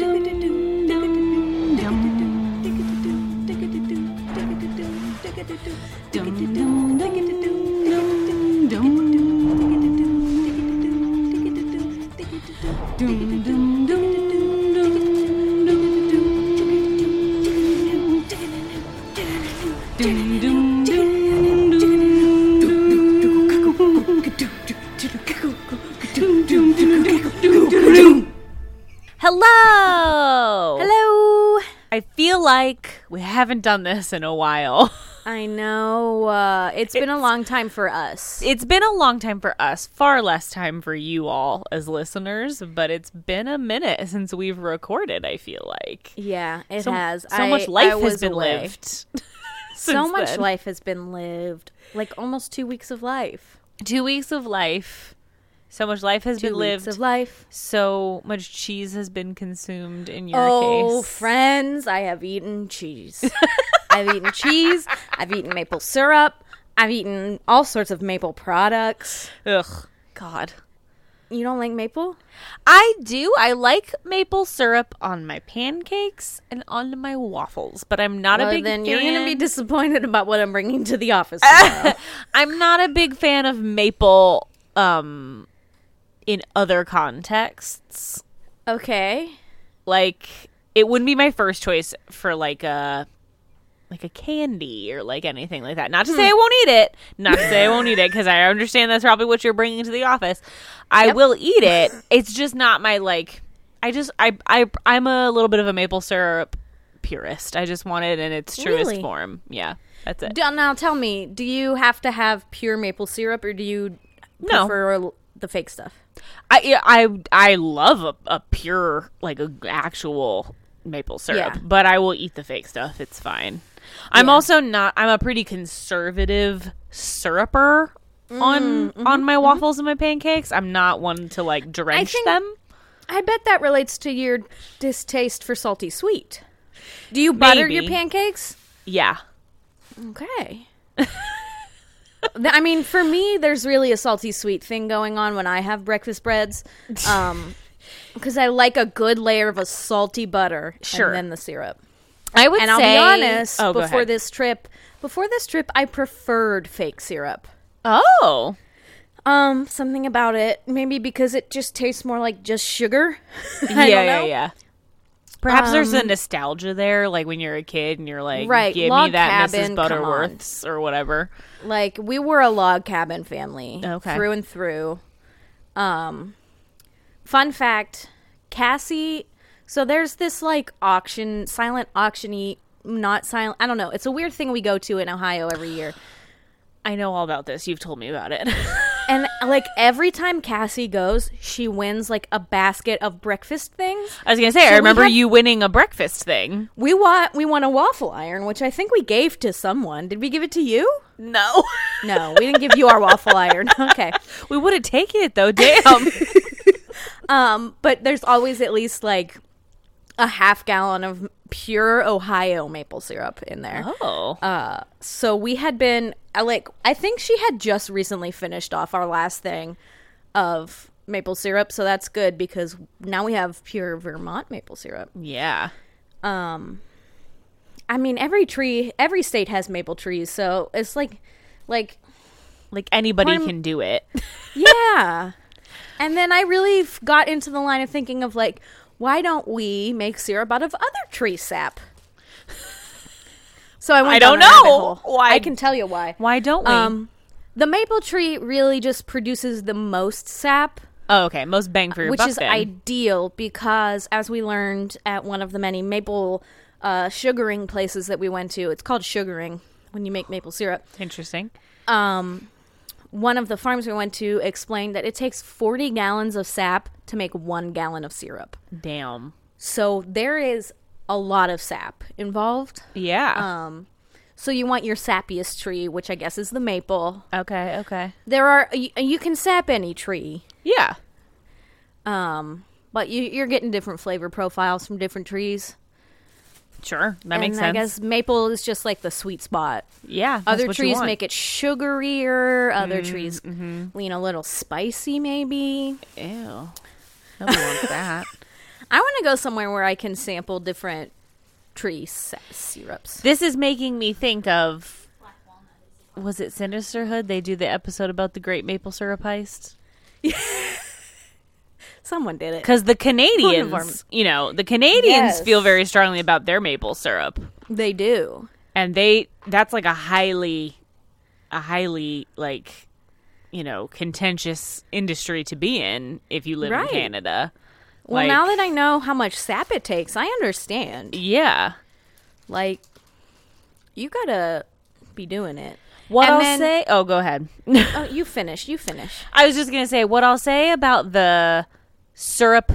Hello. We haven't done this in a while. I know. Uh, it's been a long time for us. It's been a long time for us, far less time for you all as listeners, but it's been a minute since we've recorded, I feel like. Yeah, it So, has. so I- much I life has been away. lived. So much then. life has been lived. Like almost two weeks of life. Two weeks of life. So much life has Two been weeks lived. of life. so much cheese has been consumed in your Oh, case. Oh, friends, I have eaten cheese. I've eaten cheese. I've eaten maple syrup. I've eaten all sorts of maple products. Ugh. God. You don't like maple? I do. I like maple syrup on my pancakes and on my waffles, but I'm not a Well, big then fan. you're going to be disappointed about what I'm bringing to the office tomorrow. I'm not a big fan of maple um in other contexts. okay. Like it wouldn't be my first choice for like a like a candy or like anything like that. Not to say hmm. I won't eat it. Not to say I won't eat it because I understand that's probably what you're bringing to the office. I Yep. will eat it. It's just not my like. I just I I I'm a little bit of a maple syrup purist. I just want it in its truest Really? form. Yeah, that's it. Now tell me, do you have to have pure maple syrup or do you No. prefer the fake stuff? I I I love a, a pure like a actual maple syrup, Yeah. but I will eat the fake stuff. It's fine. I'm Yeah. also not. I'm a pretty conservative syruper mm, on mm-hmm, on my mm-hmm. waffles and my pancakes. I'm not one to like drench think- them. I bet that relates to your distaste for salty sweet. Do you butter your pancakes? Yeah. Okay. I mean, for me, there's really a salty sweet thing going on when I have breakfast breads. Um, because I like a good layer of a salty butter Sure. and then the syrup. I would And I'll say. be honest, Oh, go before ahead. this trip, before this trip, I preferred fake syrup. Oh. Um, something about it, maybe because it just tastes more like just sugar. yeah, I yeah, don't know. yeah. Perhaps there's a Um, nostalgia there, like when you're a kid and you're like, Right, give me that cabin, Mrs. Butterworth's or whatever. Like we were a log cabin family, Okay. through and through. Um, fun fact: Cassie. So there's this like auction, silent auctiony, not silent. I don't know. It's a weird thing we go to in Ohio every year, I know all about this. You've told me about it. like every time Cassie goes, she wins like a basket of breakfast things. I was gonna say, So I remember have- you winning a breakfast thing. We want we won a waffle iron, which I think we gave to someone. Did we give it to you? No, No, we didn't give you our waffle iron. Okay. we would have taken it though. Damn. Um, but there's always at least like a half gallon of pure Ohio maple syrup in there. oh, Uh, so we had been I like I think she had just recently finished off our last thing of maple syrup, so that's good because now we have pure Vermont maple syrup. yeah. Um, I mean every tree, every state has maple trees, so it's like, like Like anybody can do it. yeah. And then I really got into the line of thinking of like, why don't we make syrup out of other tree sap? So I went I don't know. Why- I can tell you why. Why don't we? Um, the maple tree really just produces the most sap, oh, okay. Most bang for your which buck. is then. ideal because, as we learned at one of the many maple uh, sugaring places that we went to, it's called sugaring when you make maple syrup. Interesting. um, one of the farms we went to explained that it takes 40 gallons of sap to make one gallon of syrup. Damn. So there is a lot of sap involved. Yeah. Um, so you want your sappiest tree, which I guess is the maple. okay. Okay. There are you, you can sap any tree, Yeah. um, but you, you're getting different flavor profiles from different trees. Sure. That and makes sense. I guess maple is just like the sweet spot. yeah. Other trees make it sugarier. Other Mm, trees mm-hmm. lean a little spicy, maybe. Ew. Nobody wants that. I want to go somewhere where I can sample different tree syrups. This is making me think of was it Sinisterhood? They do the episode about the Great Maple Syrup heist. Someone did it. Because the Canadians, you know, the Canadians Yes. feel very strongly about their maple syrup, They do. and they that's like a highly, a highly like, you know, contentious industry to be in if you live Right. in Canada. Well, Like, now that I know how much sap it takes, I understand. yeah, Like, you gotta be doing it. what And I'll then- say. Oh, go ahead. Oh, you finish. You finish. I was just gonna say what I'll say about the syrup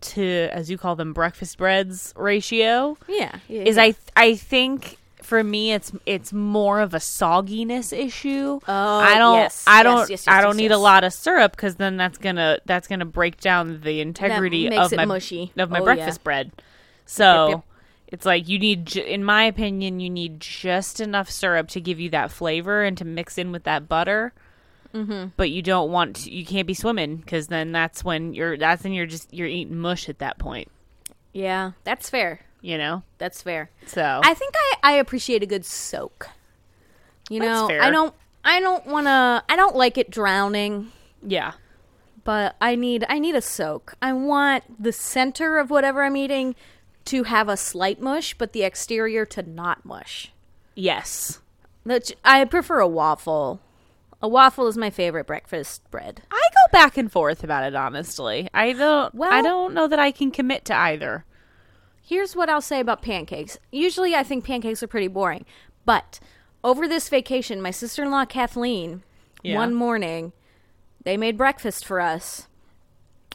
to, as you call them, breakfast breads ratio Yeah. yeah is yeah. I I think for me it's it's more of a sogginess issue. Oh, I don't yes, I don't yes, yes, I don't need a lot of syrup because then that's gonna that's gonna break down the integrity of my mushy. of my Oh, breakfast yeah. bread. So. yep. It's like you need, in my opinion, you need just enough syrup to give you that flavor and to mix in with that butter. Mm-hmm. But you don't want, to, you can't be swimming because then that's when you're, that's when you're just, you're eating mush at that point, Yeah, that's fair. you know? That's fair. So, I think I, I appreciate a good soak. You That's know, fair. I don't I don't want to I don't like it drowning, yeah. but I need I need a soak. I want the center of whatever I'm eating to have a slight mush, but the exterior to not mush. Yes. That I prefer a waffle. A waffle is my favorite breakfast bread. I go back and forth about it, honestly. I don't, well, I don't know that I can commit to either. Here's what I'll say about pancakes. Usually I think pancakes are pretty boring, but over this vacation, my sister-in-law Kathleen, Yeah. one morning, they made breakfast for us.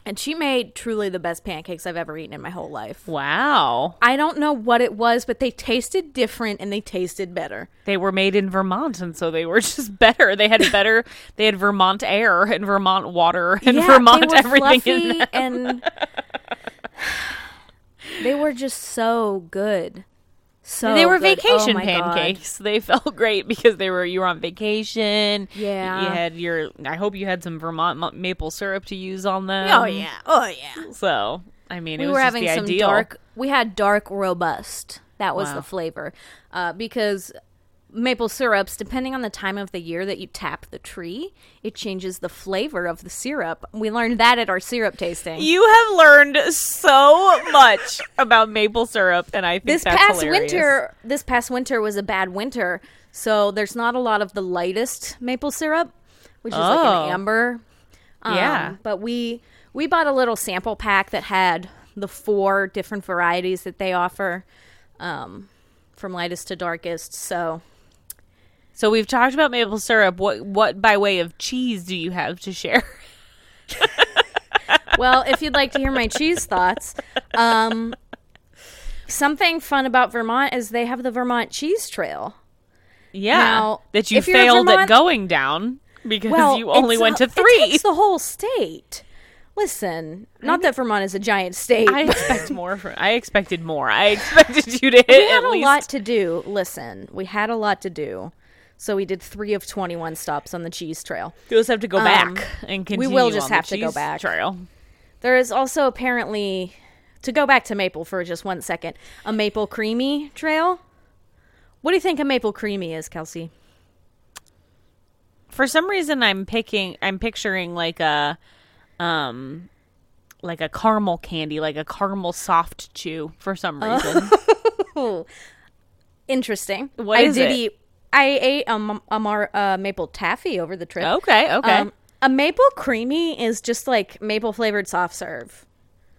And she made truly the best pancakes I've ever eaten in my whole life. Wow. I don't know what it was, but they tasted different and they tasted better. They were made in Vermont, and so they were just better. They had better, they had Vermont air and Vermont water and yeah, Vermont everything in them. and they were just so good. So they were good. Oh vacation God. pancakes. They felt great because they were you were on vacation. Yeah. you had your. I hope you had some Vermont ma- maple syrup to use on them. Oh yeah. Oh yeah. So I mean, it we was were just having some ideal. dark we had dark robust that was Wow. the flavor uh, because maple syrups depending on the time of the year that you tap the tree it changes the flavor of the syrup we learned that at our syrup tasting You have learned so much about maple syrup, and I think this past hilarious. winter this past winter was a bad winter so there's not a lot of the lightest maple syrup which is like Oh. an amber Um, Yeah. but we we bought a little sample pack that had the four different varieties that they offer um, from lightest to darkest so So we've talked about maple syrup. What what by way of cheese do you have to share? well if you'd like to hear my cheese thoughts um, something fun about vermont is they have the vermont cheese trail Yeah, Now, that you if you're in failed Vermont- at going down because well, you only went a- to three. It takes the whole state. Listen, not that Vermont is a giant state. I expect more. From, I expected more. I expected you to hit we had a least. lot to do. Listen, we had a lot to do, so we did three of twenty-one stops on the cheese trail. You just have to go Um, back and continue. We will just on the have to go cheese back. Trail. There is also apparently, to go back to Maple for just one second, a Maple Creamy trail. What do you think a Maple Creamy is, Kelsie? For some reason, I'm picking. I'm picturing like a, um, like a caramel candy, like a caramel soft chew. For some reason, Oh, interesting. What I is did it? eat. I ate a mar- uh, maple taffy over the trip. okay, okay. Um, a maple creamy is just like maple flavored soft serve,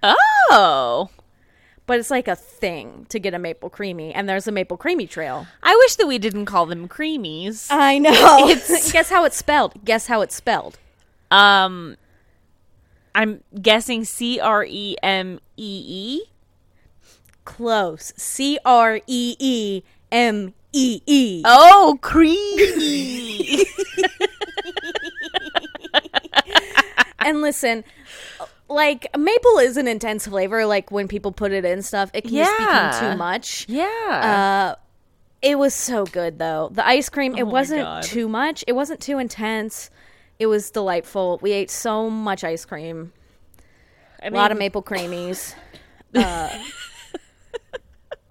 oh, but it's like a thing to get a maple creamy, and there's a maple creamy trail. I wish that we didn't call them creamies. I know. Guess how it's spelled? Guess how it's spelled? Um, I'm guessing C R E M E E. Close. C R E E M E E. Oh, creamy. And listen, like maple is an intense flavor. Like when people put it in stuff, it can just Yeah. become too much. yeah. Uh, it was so good though. The ice cream, it Oh wasn't too much. It wasn't too intense. It was delightful. We ate so much ice cream. I A lot of maple creamies.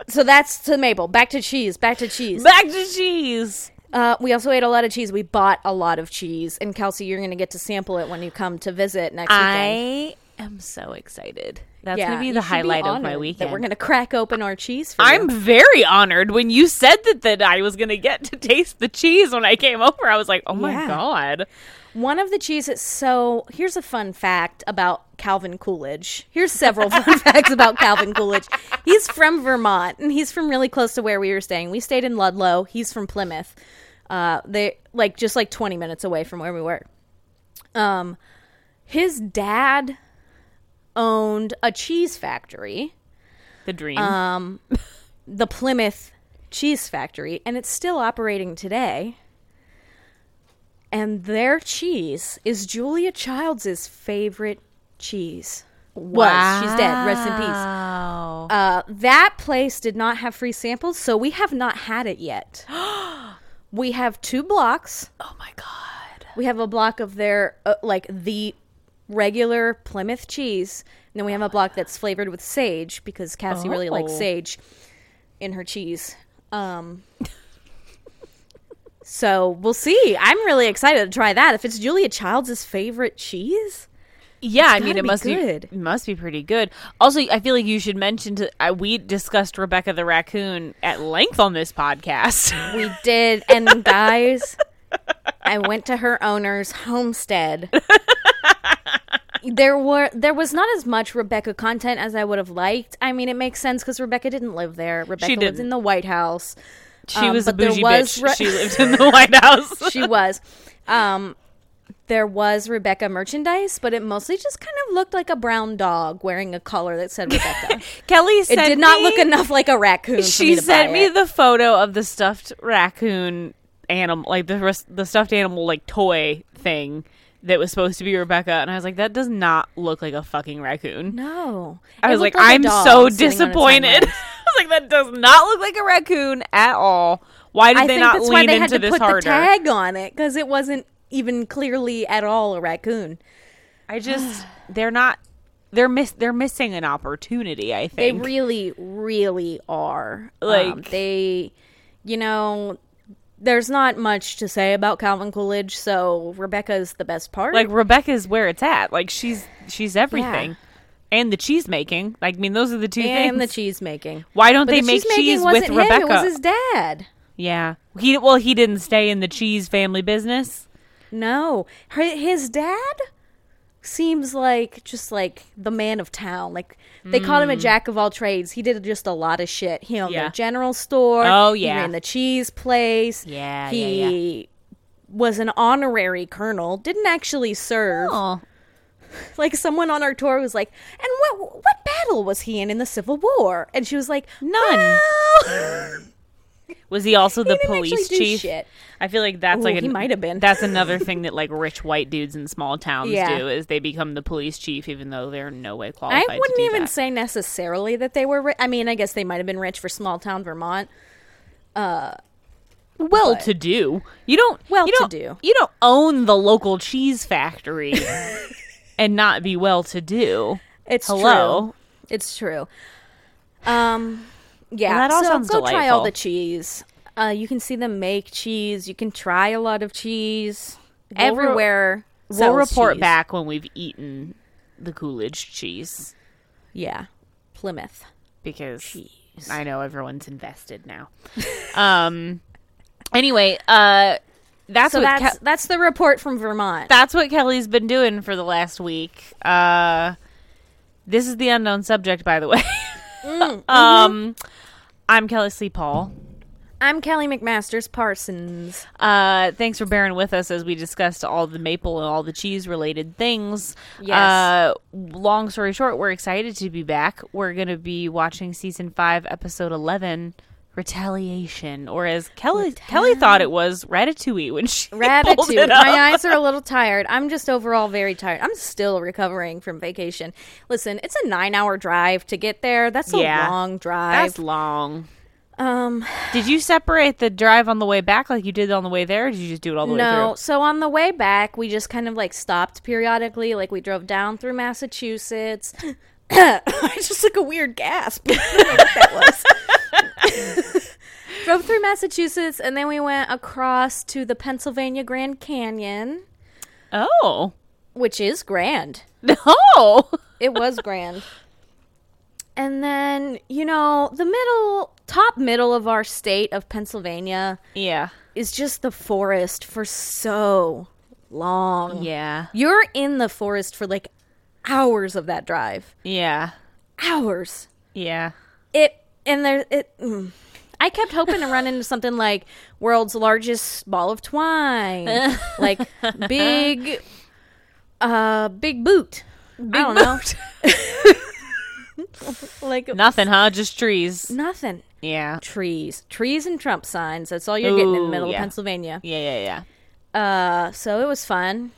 So that's to Maple. Back to cheese. Back to cheese. Back to cheese. Uh, we also ate a lot of cheese. We bought a lot of cheese, and Kelsie, you're going to get to sample it when you come to visit next weekend. I am so excited. That's Yeah, gonna be the should be highlight of my weekend. That we're going to crack open our cheese. For I'm you. very honored when you said that that I was gonna get to taste the cheese when I came over. I was like, oh my Yeah. god. One of the cheeses. So here's a fun fact about Calvin Coolidge. Here's several fun facts about Calvin Coolidge. He's from Vermont, and he's from really close to where we were staying. We stayed in Ludlow. He's from Plymouth. Uh, they like just like 20 minutes away from where we were. Um, his dad owned a cheese factory, The dream. um, the Plymouth Cheese Factory, and it's still operating today. And their cheese is Julia Childs' favorite cheese. Was she's dead? Rest in peace. Uh, that place did not have free samples, so we have not had it yet. we have two blocks. oh my god. We have a block of their uh, like the regular Plymouth cheese, and then we have a block that's flavored with sage because Cassie really likes Oh. sage in her cheese. Um, so we'll see. I'm really excited to try that. If it's Julia Childs' favorite cheese, Yeah, I mean it be must good. be must be pretty good. Also, I feel like you should mention to uh, we discussed Rebecca the raccoon at length on this podcast. we did. And guys, I went to her owner's homestead. There were there was not as much Rebecca content as I would have liked. I mean, it makes sense because Rebecca didn't live there. Rebecca lives in the White House. she Um, was a bougie was bitch. re- she lived in the White House. she was. Um, there was Rebecca merchandise, but it mostly just kind of looked like a brown dog wearing a collar that said Rebecca. Kelly it did not me- look enough like a raccoon. She me sent me it. the photo of the stuffed raccoon animal, like the the stuffed animal like toy thing that was supposed to be Rebecca, and I was like, that does not look like a fucking raccoon. No, I was like, a I'm so sitting on its disappointed. I was like, that does not look like a raccoon at all. Why did I they not lean they into had to this put harder? the tag on it because it wasn't even clearly at all a raccoon. I just they're not they're miss they're missing an opportunity. I think. They really, really are. Like- um, they, you know, there's not much to say about Calvin Coolidge, so Rebecca's the best part. like Rebecca's where it's at. Like she's she's everything. Yeah. And the cheese making. Like I mean those are the two and the things. cheese making. Why don't But they the make cheese cheese with him, Rebecca? It was his dad. yeah. He well he didn't stay in the cheese family business. No, his dad seems like just like the man of town. Like they called him a jack of all trades. He did just a lot of shit. He owned Hmm. Yeah. the general store. Oh, he yeah. ran the cheese place. Yeah, he yeah, was an honorary colonel. Didn't actually serve. Oh. Like someone on our tour was like, "And what what battle was he in in the Civil War?" And she was like, None. "Well, Was he also the didn't police chief? shit." I feel like that's Ooh, like he might have been. That's another thing that like rich white dudes in small towns Yeah. do is they become the police chief even though they're no way qualified. I wouldn't do even that. say necessarily that they were. Ri- I mean, I guess they might have been rich for small town Vermont. Uh, well but- to do. You don't you don't, Well-to-do. You don't own the local cheese factory and not be well to do. It's Hello. true. It's true. Um, yeah. Well, that all so sounds go try all the cheese. Uh, you can see them make cheese. You can try a lot of cheese We'll re- everywhere. We'll report cheese. back when we've eaten the Coolidge cheese Yeah, Plymouth. because I know everyone's invested now. um anyway, uh that's So what that's Ke- that's the report from Vermont. that's what Kelly's been doing for the last week. Uh this is the unknown subject by the way. um I'm Kelly C. Paul. I'm Kelly McMasters Parsons. Uh, thanks for bearing with us as we discussed all the maple and all the cheese related things. Yes. Uh, long story short, we're excited to be back. We're going to be watching season five, episode 11, Retaliation, or as Kelly Kelly thought it was Ratatouille when she Ratatouille. it up. My eyes are a little tired. I'm just overall very tired. I'm still recovering from vacation. Listen, it's a nine hour drive to get there. That's a Yeah. long drive. That's long. um Did you separate the drive on the way back like you did on the way there, or did you just do it all the way no. So on the way back, we just kind of like stopped periodically. Like we drove down through Massachusetts, I just took a weird gasp. I don't know what that was. Drove through Massachusetts and then we went across to the Pennsylvania Grand Canyon, Oh. which is grand. No. Oh. It was grand. And then, you know, the middle, top middle of our state of Pennsylvania Yeah. is just the forest for so long. Yeah. You're in the forest for like hours of that drive. Yeah. Hours. Yeah. It and there it mm. I kept hoping to run into something like world's largest ball of twine, like big, uh, big boot. I don't know, like Nothing, huh? Just trees. nothing. Yeah. Trees, trees, and Trump signs. That's all you're getting in the middle yeah. of Pennsylvania. Yeah, yeah, yeah. Uh, so it was fun.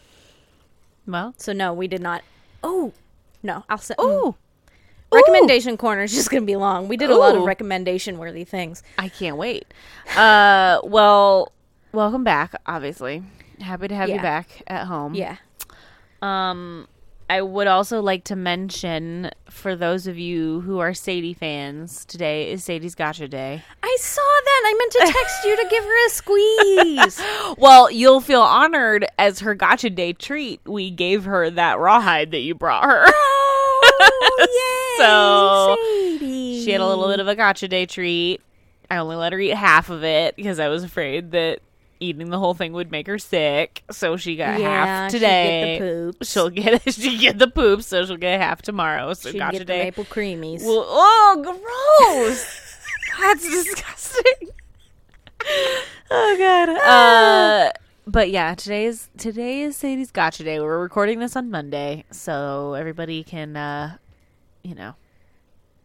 Well. So no, we did not. Oh, no, I'll say. Ooh. Recommendation corner is just going to be long. We did a lot of recommendation worthy things. I can't wait. Uh, well, welcome back. Obviously, happy to have you back at home. Yeah. Um, I would also like to mention for those of you who are Sadie fans, today is Sadie's Gotcha Day. I saw that. I meant to text you to give her a squeeze. Well, you'll feel honored as her Gotcha Day treat. We gave her that rawhide that you brought her. oh, yay, So, Sadie. She had a little bit of a Gotcha Day treat. I only let her eat half of it because I was afraid that eating the whole thing would make her sick. So she got Yeah, half the today. poops. She'll get she get the poops, so she'll get half tomorrow. So She'd Gotcha get the Day. maple creamies. Well, oh, gross! That's disgusting. oh god. Uh, but yeah, today is today is Sadie's Gotcha Day. We're recording this on Monday, so everybody can, uh, you know,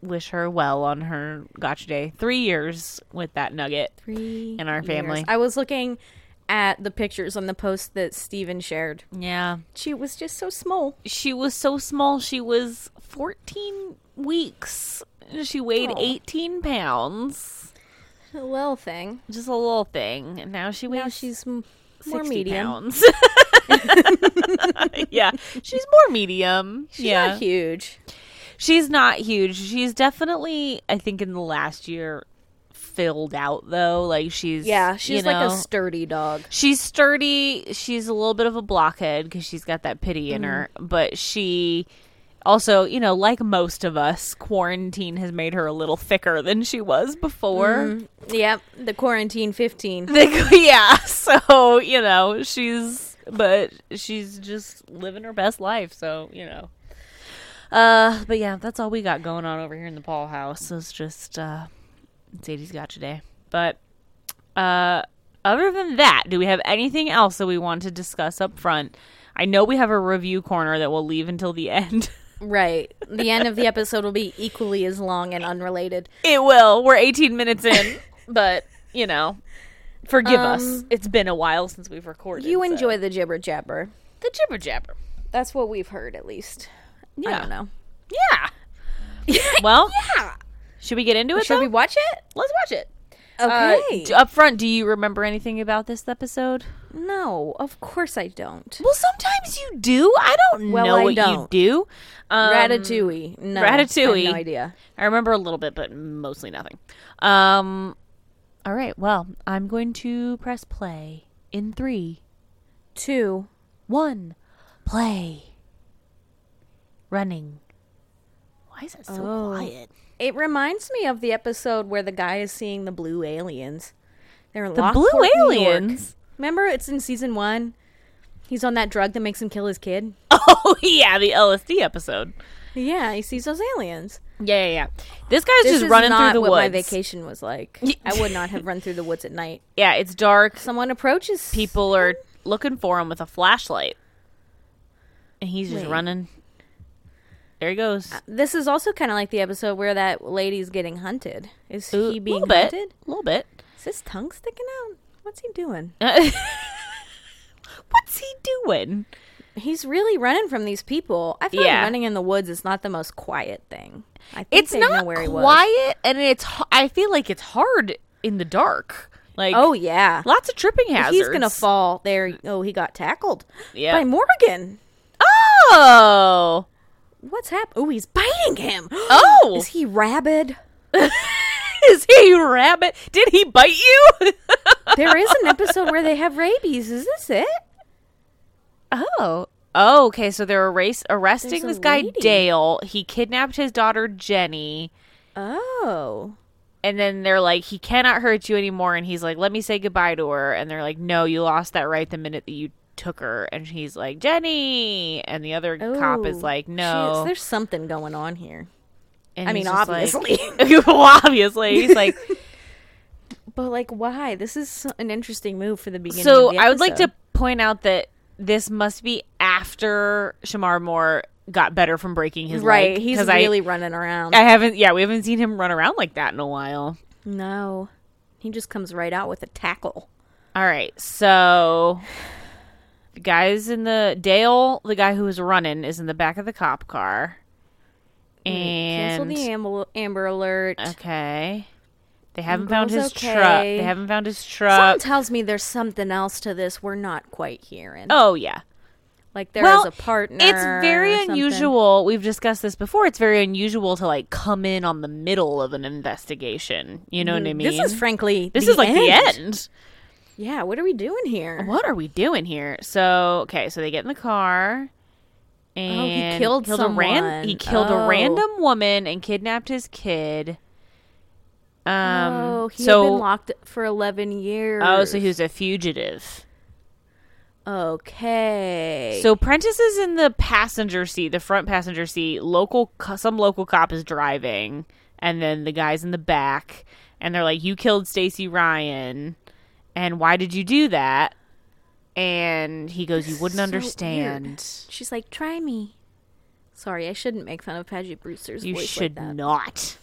wish her well on her Gotcha Day. Three years with that nugget. Three in our family. years. I was looking at the pictures on the post that Steven shared. Yeah, She was just so small. she was so small. She was fourteen weeks. She weighed Aw. eighteen pounds. A little thing. Just a little thing, and now she weighs Now she's m- more medium. pounds. yeah, she's more medium. She's yeah, not huge. She's not huge. She's definitely, I think, in the last year, filled out though. Like she's, Yeah, she's you like a sturdy dog. she's sturdy. She's a little bit of a blockhead because she's got that pity in her, Mm-hmm. but she. Also, you know, like most of us, quarantine has made her a little thicker than she was before. Yep, the quarantine 15. They- yeah, so you know she's, but she's just living her best life. So you know, uh, but yeah, that's all we got going on over here in the Paul house. It's just uh, Sadie's got today. But uh, other than that, do we have anything else that we want to discuss up front? I know we have a review corner that we'll leave until the end. Right. The end of the episode will be equally as long and unrelated. It will. We're 18 minutes in, but you know, forgive us. Um, It's been a while since we've recorded. You so- enjoy the jibber jabber. the jibber jabber. That's what we've heard, at least. I don't know. Yeah. well, Yeah. should we get into it? Should though? we watch it? Let's watch it. Uh, Okay. d- up front, do you remember anything about this episode? no, of course I don't. Well, sometimes you do. I don't Well, know I what don't. you do. Um, Ratatouille. No. Ratatouille. I have no idea. I remember a little bit, but mostly nothing. Um. All right. Well, I'm going to press play in three, two, one. Play. Running. Why is it so Oh. quiet? It reminds me of the episode where the guy is seeing the blue aliens. They're in The Lockport, blue aliens. Remember, it's in season one. He's on that drug that makes him kill his kid. Oh yeah, the LSD episode. Yeah, he sees those aliens. Yeah, yeah, yeah. This guy's This just running through the what woods. my vacation was like. I would not have run through the woods at night. Yeah, it's dark. Someone approaches People are looking for him with a flashlight, and he's just Wait. running. There he goes. Uh, this is also kind of like the episode where that lady's getting hunted. Is Ooh, he being little bit, hunted? A little bit. Is his tongue sticking out? What's he doing? What's he doing? He's really running from these people. I feel Yeah. like running in the woods is not the most quiet thing. I think It's not quiet, and it's. I feel like it's hard in the dark. Like Oh yeah, lots of tripping hazards. he's gonna fall there. Oh, he got tackled Yeah. by Morgan. Oh, What's happening? Oh, he's biting him. Oh! is he rabid? Is he rabbit? Did he bite you? There is an episode where they have rabies. Is this it? oh. Oh, okay. So they're arresting There's this guy lady. Dale. He kidnapped his daughter Jenny. Oh. And then they're like, he cannot hurt you anymore. And he's like, let me say goodbye to her. And they're like, no, you lost that right the minute that you took her. And he's like, Jenny. And the other cop is like, no. there's something going on here. And I mean, just like- obviously. well, obviously. He's like, But like, why? This is an interesting move for the beginning. so of the I would like to point out that this must be after Shemar Moore got better from breaking his right. leg. He's really running around. I, I haven't, yeah, we haven't seen him run around like that in a while. no, he just comes right out with a tackle. All right, so the guys in the Dale, the guy who was running, is in the back of the cop car, Cancel the amber, amber alert. okay, they haven't found Girl's his truck. They haven't found his truck. truck. tells me there's something else to this we're not quite hearing. oh yeah, like there's well, a partner. it's very unusual. We've discussed this before. It's very unusual to like come in on the middle of an investigation. You know what I mean? Mm, This is frankly. this is like the end. Yeah, what are we doing here? what are we doing here? So okay, so they get in the car. And Oh, killed a ran- he killed a Oh. random woman and kidnapped his kid. Um, oh, he so had been locked for 11 years. oh, so he was a fugitive. Okay. So Prentiss is in the passenger seat, the front passenger seat. Local, some local cop is driving, and then the guys in the back, and they're like, "You killed Stacy Ryan, and why did you do that?" And he goes, "You wouldn't So understand. weird. She's like, try me. Sorry, I shouldn't make fun of Paget Brewster's You voice should like that. not."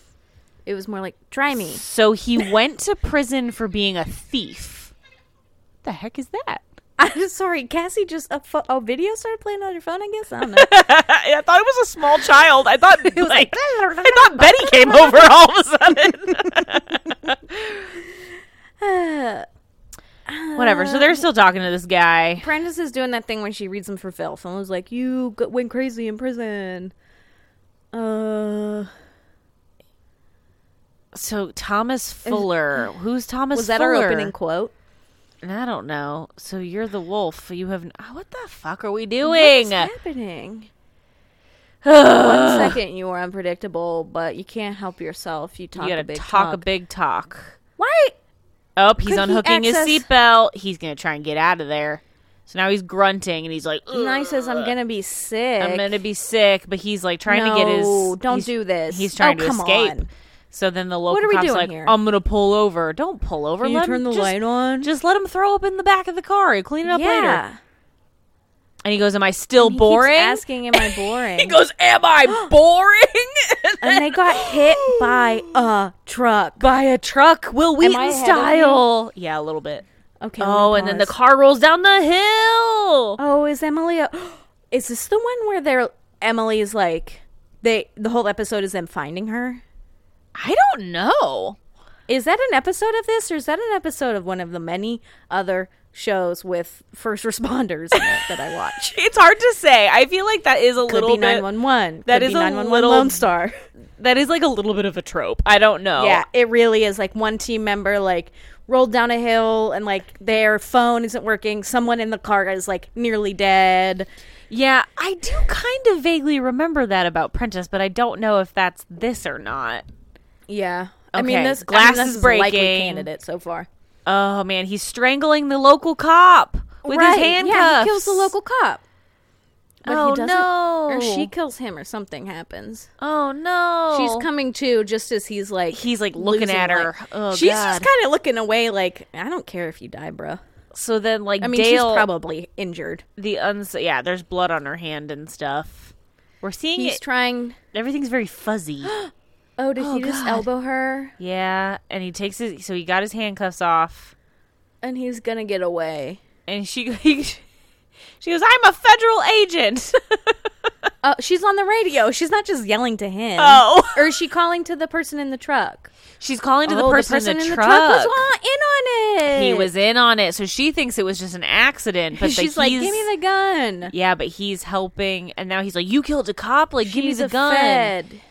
It was more like, try me. So he went to prison for being a thief. What the heck is that? I'm sorry, Cassie just a, fo- a video started playing on your phone. I guess I don't know. I thought it was a small child. I thought like, I thought Betty came over all of a sudden. Whatever. So they're still talking to this guy. Prentiss is doing that thing when she reads them for and was like, "You went crazy in prison." Uh, So Thomas Fuller. Who's Thomas was that Fuller? our opening quote? And I don't know. So you're the wolf. You have. oh, What the fuck are we doing? What's happening? One second you are unpredictable, but you can't help yourself. You talk you gotta a big talk, talk. a big talk. Why? Oh, he's Could he unhooking his seatbelt. He's gonna try and get out of there. So now he's grunting and he's like, Now he says, "I'm gonna be sick." I'm gonna be sick, but he's like trying to get his. No, don't do this. He's trying Oh, to escape. on. So then the local are we cop's doing like, here? "I'm gonna pull over." Don't pull over. Can you let turn him, the just, light on? Just let him throw up in the back of the car. He'll clean it up later. And he goes, "Am I still He keeps boring?" asking, "Am I boring?" he goes, "Am I boring?" and they got hit by a truck. by a truck, Wil Wheaton style. Yeah, a little bit. Okay. Oh, and then the car rolls down the hill. Oh, is Emily? A- is this the one where they're Emily is like they? The whole episode is them finding her. I don't know. Is that an episode of this, or is that an episode of one of the many other shows with first responders that I watch? It's hard to say. I feel like that is a Could little nine one one. that is a nine one one little- Lone Star. That is like a little bit of a trope. I don't know. Yeah, it really is. Like one team member like rolled down a hill and like their phone isn't working. Someone in the car is like nearly dead. Yeah, I do kind of vaguely remember that about Prentiss, but I don't know if that's this or not. Yeah. I mean, this glass I mean, this is is a likely breaking. candidate so far. Oh man, he's strangling the local cop with his handcuffs. Yeah, he kills the local cop. But Oh, no. Or she kills him, or something happens. Oh no, She's coming to just as he's like He's like looking losing at her. Oh, she's God. just kind of looking away, like I don't care if you die, bro. So then, like I mean, Dale, she's probably injured. the uns. Yeah, there's blood on her hand and stuff. We're seeing He's it. trying. Everything's very fuzzy. Oh, did Oh, he just elbow her? yeah, and he takes his. So he got his handcuffs off, And he's gonna get away. and she he, she goes, "I'm a federal agent." Oh, she's on the radio. She's not just yelling to him. Oh. or is she calling to the person in the truck? She's calling to the Oh, person, in, the, truck. was on, in on it. He was in on it, so she thinks it was just an accident. But the- She's like, "Give me the gun." Yeah, but he's helping, and now he's like, "You killed a cop! Like, give me the gun!" Fed.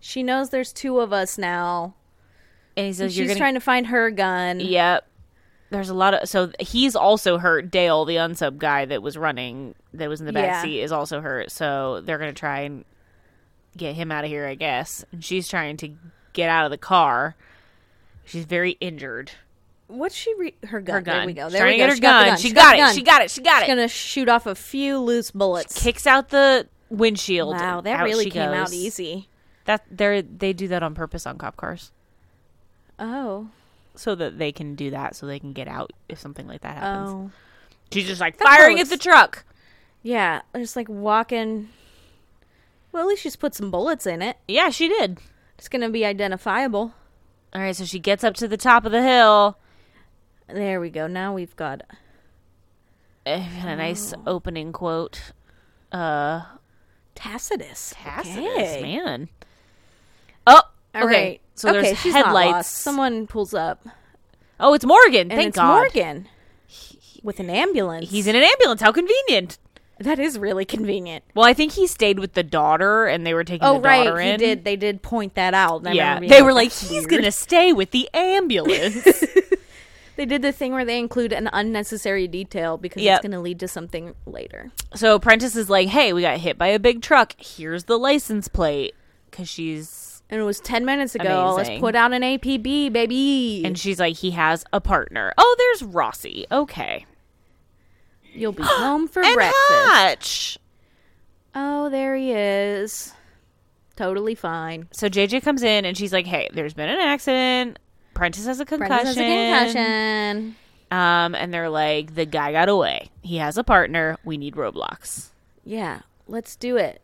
She knows there's two of us now. And he says, She's "You're gonna." trying to find her gun. Yep. There's a lot of so he's also hurt. Dale, the unsub guy that was running, that was in the back Yeah. seat, is also hurt. So they're gonna try and get him out of here, I guess. And she's trying to get out of the car. She's very injured. What's she? Re- her gun. Her gun. There we go. There trying we to go. get her She got the gun. She She's got the it. She got it. She got it. She's gonna shoot off a few loose bullets. Kicks out the windshield. Wow, that really she came out easy. That they they do that on purpose on cop cars. Oh. so that they can do that so they can get out if something like that happens. Oh. She's just like firing at the truck. Yeah, just like walking. Well, at least she's put some bullets in it. Yeah, she did. It's gonna be identifiable. All right, so she gets up to the top of the hill. There we go. Now we've got. Eh, a nice opening quote. Uh, Tacitus. Tacitus, Okay. man. Oh, All okay. right. So okay, there's she's not headlights. lost. Someone pulls up, Oh, it's Morgan. and Thank it's God. Morgan with an ambulance. He's in an ambulance. How convenient. That is really convenient. Well, I think he stayed with the daughter, and they were taking Oh the daughter right, in. he did. They did point that out. I Yeah, they were like, "That's he's gonna stay with the ambulance. They did the thing where they include an unnecessary detail because Yep. it's going to lead to something later. so Prentiss is like, "Hey, we got hit by a big truck. Here's the license plate." Because she's And it was ten minutes ago. Amazing. Let's put out an APB, baby. and she's like, he has a partner. Oh, there's Rossi. Okay, you'll be home for and breakfast. Hotch. Oh, there he is. Totally fine. So JJ comes in and she's like, "Hey, there's been an accident. Prentiss has a concussion." Prentiss has a concussion. Um, and they're like, "The guy got away. He has a partner. We need roadblocks. Yeah, let's do it.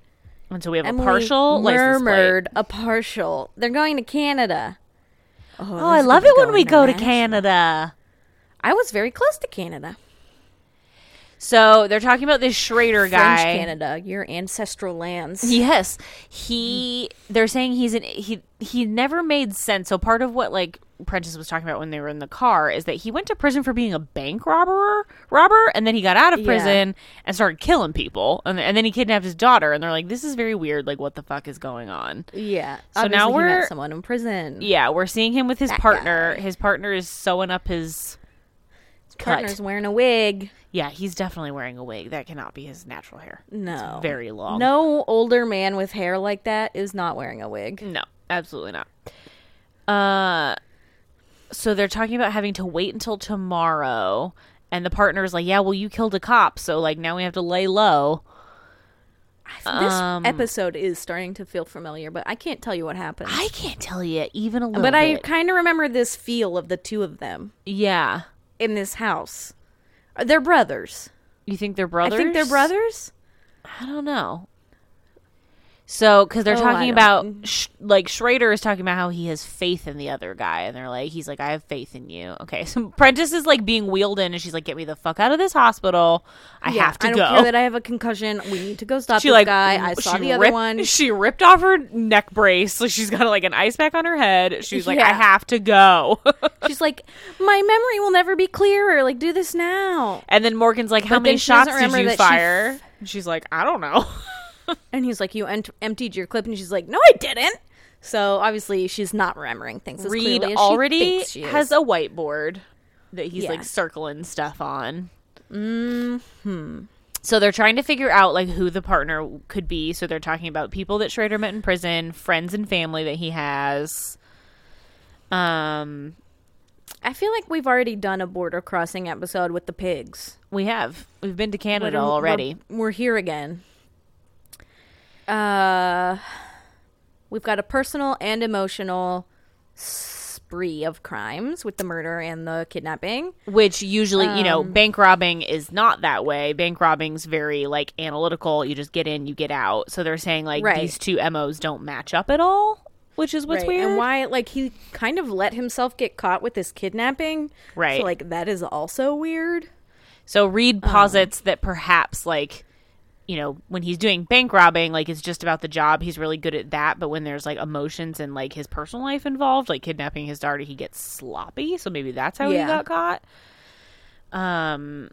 And so we have Emily a partial murmured a partial. They're going to Canada. Oh, oh I love it when we go to Canada. I was very close to Canada. So they're talking about this Schrader guy. French Canada, your ancestral lands. Yes, he. They're saying he's an he. He never made sense. So part of what like Prentiss was talking about when they were in the car is that he went to prison for being a bank robber, robber, and then he got out of Yeah. prison and started killing people, and, and then he kidnapped his daughter. And they're like, "This is very weird. Like, what the fuck is going on?" Yeah. So Obviously now we're- someone in prison. Yeah, we're seeing him with his That partner. guy. His partner is sewing up his cut. Partner's wearing a wig. Yeah, he's definitely wearing a wig. That cannot be his natural hair. No. very long. No older man with hair like that is not wearing a wig. No, absolutely not. Uh, so they're talking about having to wait until tomorrow, and the partner is like, "Yeah, well, you killed a cop, so like now we have to lay low." This Um, episode is starting to feel familiar, but I can't tell you what happened. I can't tell you even a little. Bit. But I kind of remember this feel of the two of them yeah. In this house. They're brothers. You think they're brothers? I think they're brothers. I don't know. So, because they're Oh, talking about, mm-hmm. sh- like, Schrader is talking about how he has faith in the other guy, and they're like, he's like, I have faith in you. Okay, so Prentiss is like being wheeled in, and she's like, get me the fuck out of this hospital. I Yeah, have to go. I don't go. care that I have a concussion. We need to go stop she this like guy. I saw the other one. She ripped off her neck brace, so she's got like an ice pack on her head. She's like, I have to go. She's like, my memory will never be clearer. Like, do this now. and then Morgan's like, How But many then she doesn't shots did you that she fire? She's like, I don't know. And he's like, you ent- emptied your clip, and she's like, no, I didn't. So obviously, she's not remembering things. As Reid as already thinks she has a whiteboard that he's Yeah. like circling stuff on. Hmm. So they're trying to figure out like who the partner could be. So they're talking about people that Schrader met in prison, friends and family that he has. Um, I feel like we've already done a border crossing episode with the pigs. we have we've been to Canada we're- already. We're, here again. Uh, we've got a personal and emotional spree of crimes with the murder and the kidnapping. Which usually, you know, Um, bank robbing is not that way. Bank robbing's very like analytical. You just get in, you get out. So they're saying like Right. these two MOs don't match up at all, which is what's Right, weird. And why, like, he kind of let himself get caught with this kidnapping. Right. So, like, that is also weird. So Reid Um, posits that perhaps like you know, when he's doing bank robbing, like it's just about the job. He's really good at that. But when there's like emotions and like his personal life involved, like kidnapping his daughter, he gets sloppy. So maybe that's how Yeah. he got caught. Um.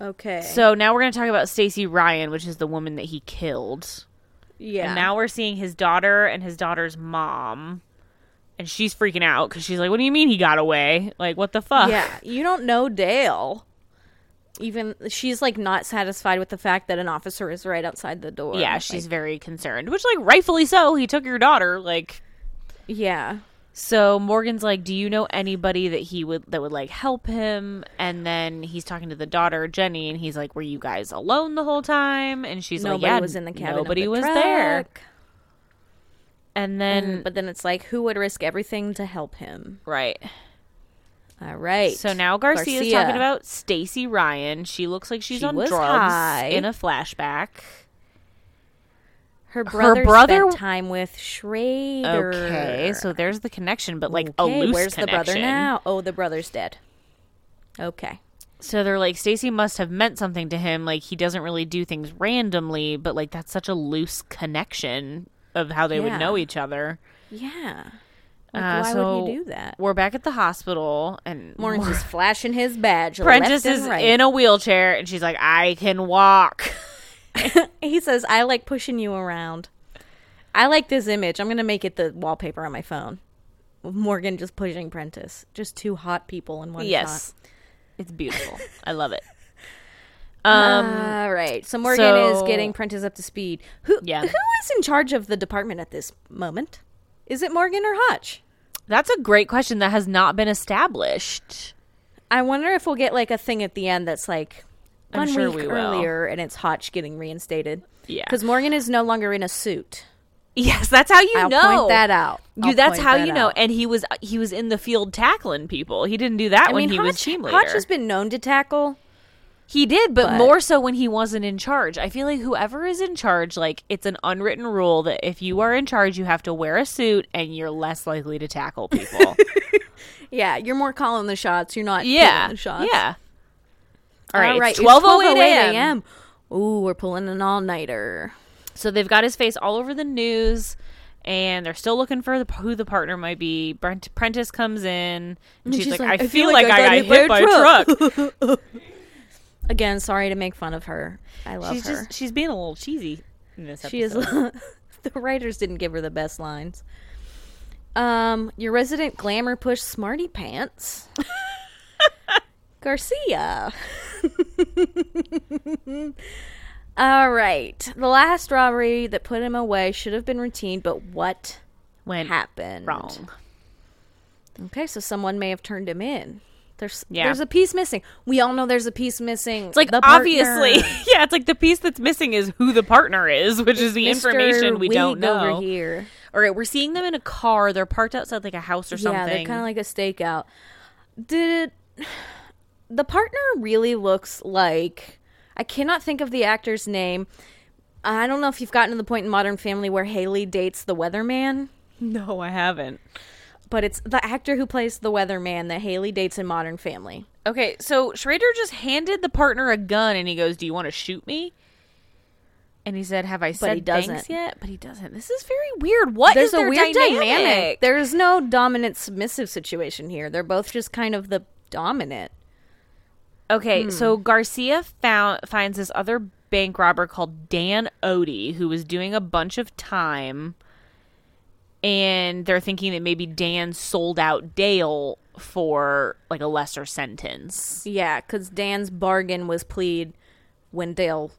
Okay. So now we're gonna talk about Stacy Ryan, which is the woman that he killed. yeah. And now we're seeing his daughter and his daughter's mom. And she's freaking out because she's like, What do you mean he got away? Like, what the fuck? yeah, you don't know Dale. Even she's like not satisfied with the fact that an officer is right outside the door. Yeah, Like, she's very concerned, which, like, rightfully so. He took your daughter. Like, yeah. so Morgan's like, Do you know anybody that he would, that would, like, help him? And then he's talking to the daughter, Jenny, and he's like, Were you guys alone the whole time? And she's Nobody like, Yeah, was in the cabin. Nobody the was there. And then, Mm, but then it's like, who would risk everything to help him? right. All right. So now Garcia's Garcia. talking about Stacy Ryan. She looks like she's She on drugs high. in a flashback. her brother, brother- spent time with Schrader. Okay, so there's the connection, but like a Okay, loose where's the brother now? Oh, the brother's dead. Okay. So they're like Stacy must have meant something to him. Like he doesn't really do things randomly, but like that's such a loose connection of how they Yeah. would know each other. Yeah. Like, Uh, why so would he do that? We're back at the hospital, and Morgan's just flashing his badge. Prentiss left is right. in a wheelchair, and she's like, "I can walk." He says, "I like pushing you around." I like this image. I'm gonna make it the wallpaper on my phone. Morgan just pushing Prentiss. Just two hot people in one yes, it's beautiful. I love it. Um, All right. So Morgan is getting Prentiss up to speed. Who Yeah. who is in charge of the department at this moment? Is it Morgan or Hotch? That's a great question that has not been established. I wonder if we'll get like a thing at the end that's like I'm one sure week we will. earlier, and it's Hotch getting reinstated. Yeah. because Morgan is no longer in a suit. Yes, that's how you I'll know. point that out. You, that's how that you know. out. And he was he was in the field tackling people. He didn't do that I when mean, he Hotch, was team leader. Hotch has been known to tackle. He did, but, but- more so when he wasn't in charge. I feel like whoever is in charge, like it's an unwritten rule that if you are in charge, you have to wear a suit and you're less likely to tackle people. Yeah, you're more calling the shots. You're not yeah, the shots. yeah. All right, All right. twelve oh eight 12:08 a.m. Ooh, we're pulling an all nighter. So they've got his face all over the news, and they're still looking for the, who the partner might be. Brent Prentiss comes in, and she's, like, "I, feel like, I got hit by a truck." Again, sorry to make fun of her. I love she's her. just she's being a little cheesy in this episode. she is. the writers didn't give her the best lines. Um, your resident glamour push smarty pants. Garcia. All right. The last robbery that put him away should have been routine, but what went happened? wrong. Okay, so someone may have turned him in. There's Yeah. there's a piece missing. We all know there's a piece missing. It's like The obviously, yeah. It's like the piece that's missing is who the partner is, which is the Mr. information we don't League know. over here. All right, we're seeing them in a car. They're parked outside like a house or something. Yeah, they're kind of like a stakeout. Did it, the partner really looks like? I cannot think of the actor's name. I don't know if you've gotten to the point in Modern Family where Haley dates the weatherman, no, I haven't. But it's the actor who plays the weatherman that Haley dates in Modern Family. Okay, so Schrader just handed the partner a gun and he goes, "Do you want to shoot me?" And he said, "Have I said he thanks doesn't. yet?" But he doesn't. This is very weird. What is There's a their weird dynamic. dynamic? There's no dominant submissive situation here. They're both just kind of the dominant. Okay, hmm. so Garcia found finds this other bank robber called Dan Odie who was doing a bunch of time and they're thinking that maybe Dan sold out Dale for like a lesser sentence. Yeah, because Dan's bargain was plead when Dale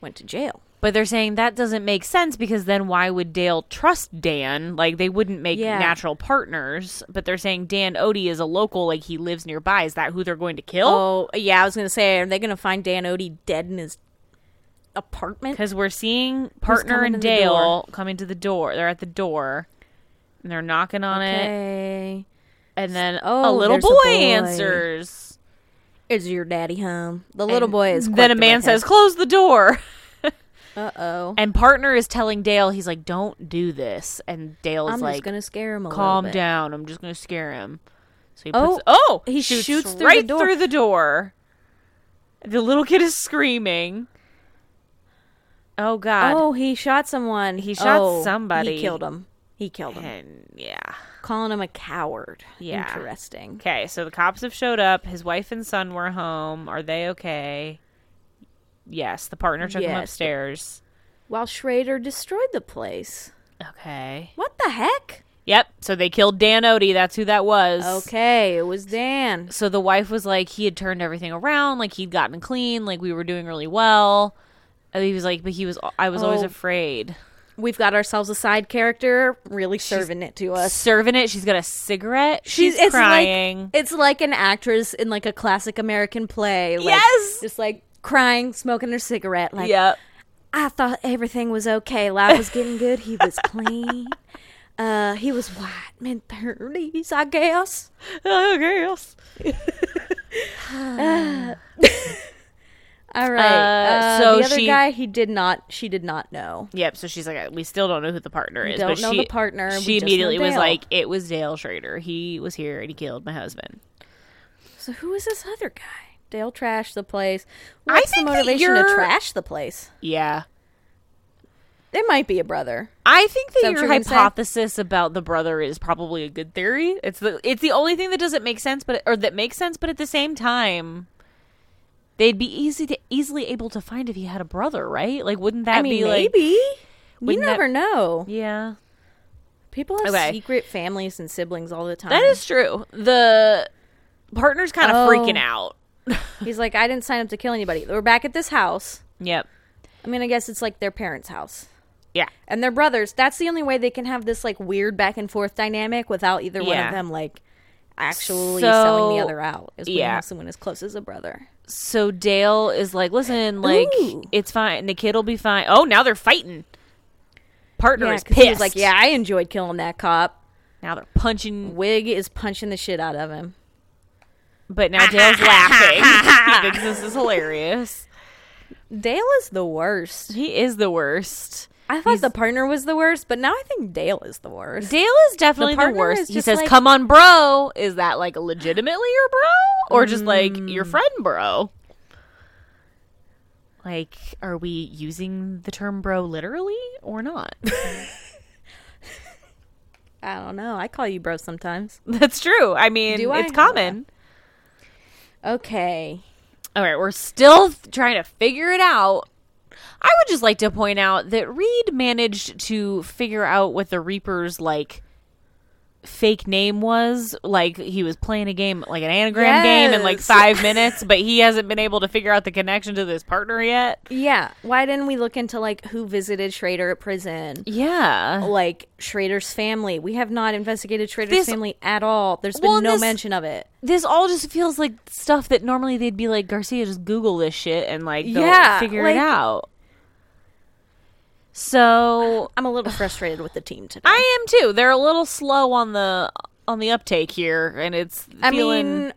went to jail. But they're saying that doesn't make sense because then why would Dale trust Dan? Like they wouldn't make Yeah. natural partners. But they're saying Dan Odie is a local, like he lives nearby. Is that who they're going to kill? Oh, yeah, I was going to say, are they going to find Dan Odie dead in his apartment? Because we're seeing partner and Dale coming to the door. They're at the door, and they're knocking on it. And then Oh, a little there's a boy, boy. answers. Is your daddy home? The little And boy is. Then a man says, "Close the door." "Uh oh, And partner is telling Dale, he's like, "Don't do this." And Dale is I'm like, just gonna scare him a "Calm little bit." down. I'm just gonna scare him." So he Oh, puts, oh, he shoots shoots through right door. through the door. The little kid is screaming. Oh God. Oh, he shot someone. He shot Oh, somebody. He killed him. He killed him. And yeah. Calling him a coward. Yeah. Interesting. Okay, so the cops have showed up. His wife and son were home. Are they okay? Yes, the partner took him Yes. upstairs. While Schrader destroyed the place. Okay. What the heck? Yep. So they killed Dan Odie. That's who that was. Okay, it was Dan. So the wife was like, he had turned everything around, like he'd gotten clean, like we were doing really well. And he was like, but he was, I was always Oh. afraid. We've got ourselves a side character, really serving it to us. Serving it, she's got a cigarette. She's, it's crying. Like, it's like an actress in like a classic American play. Like, Yes! just like crying, smoking her cigarette. Like, yep. I thought everything was okay. Life was getting good. He was clean. Uh, he was white, mid thirties, I guess. Oh, girls. All right. Uh, Uh, so the other she- guy, he did not. She did not know. Yep. So she's like, we still don't know who the partner is. don't but know she, the partner, She immediately was like, it was Dale Schrader. He was here and he killed my husband. So who is this other guy? Dale trashed the place. What's the motivation to trash the place? Yeah. It might be a brother. I think that that your hypothesis about the brother is probably a good theory. It's the it's the only thing that doesn't make sense, but or that makes sense, but at the same time, they'd be easy to easily able to find if he had a brother, right? Like, wouldn't that I mean, be like? maybe. You wouldn't that- never know. Yeah, People have Okay. secret families and siblings all the time. that is true. The partner's kind of Oh. freaking out. He's like, I didn't sign up to kill anybody. We're back at this house. Yep. I mean, I guess it's like their parents' house. Yeah. And they're brothers. That's the only way they can have this like weird back and forth dynamic without either one of them like actually So- selling the other out. Is when yeah. someone as close as a brother. So Dale is like, listen, like Ooh. it's fine. The kid will be fine. Oh, now they're fighting. Partner Yeah, is pissed. he was like, "Yeah, I enjoyed killing that cop." Now they're punching Wig is punching the shit out of him. But now Dale's laughing. he thinks this is hilarious. Dale is the worst. He is the worst. I thought the partner was the worst, but now I think Dale is the worst. Dale is definitely the, partner worst. He says, like- "Come on, bro." Is that like legitimately your bro, or just like Mm. your friend, bro? Like, are we using the term "bro" literally or not? I don't know. I call you bro sometimes. That's true. I mean, I? it's common. Okay. All right, we're still trying to figure it out. I would just like to point out that Reid managed to figure out what the Reaper's like fake name was. Like he was playing a game, like an anagram game, in like five minutes, but he hasn't been able to figure out the connection to this partner yet. Yeah. Why didn't we look into like who visited Schrader at prison? Yeah, Like Schrader's family. We have not investigated Schrader's This- family at all. There's been Well, no this- mention of it. this all just feels like stuff that normally they'd be like Garcia, just Google this shit and like Yeah, figure like- it out. So I'm a little frustrated with the team today. I am too. They're a little slow on the on the uptake here, and it's I feeling. mean,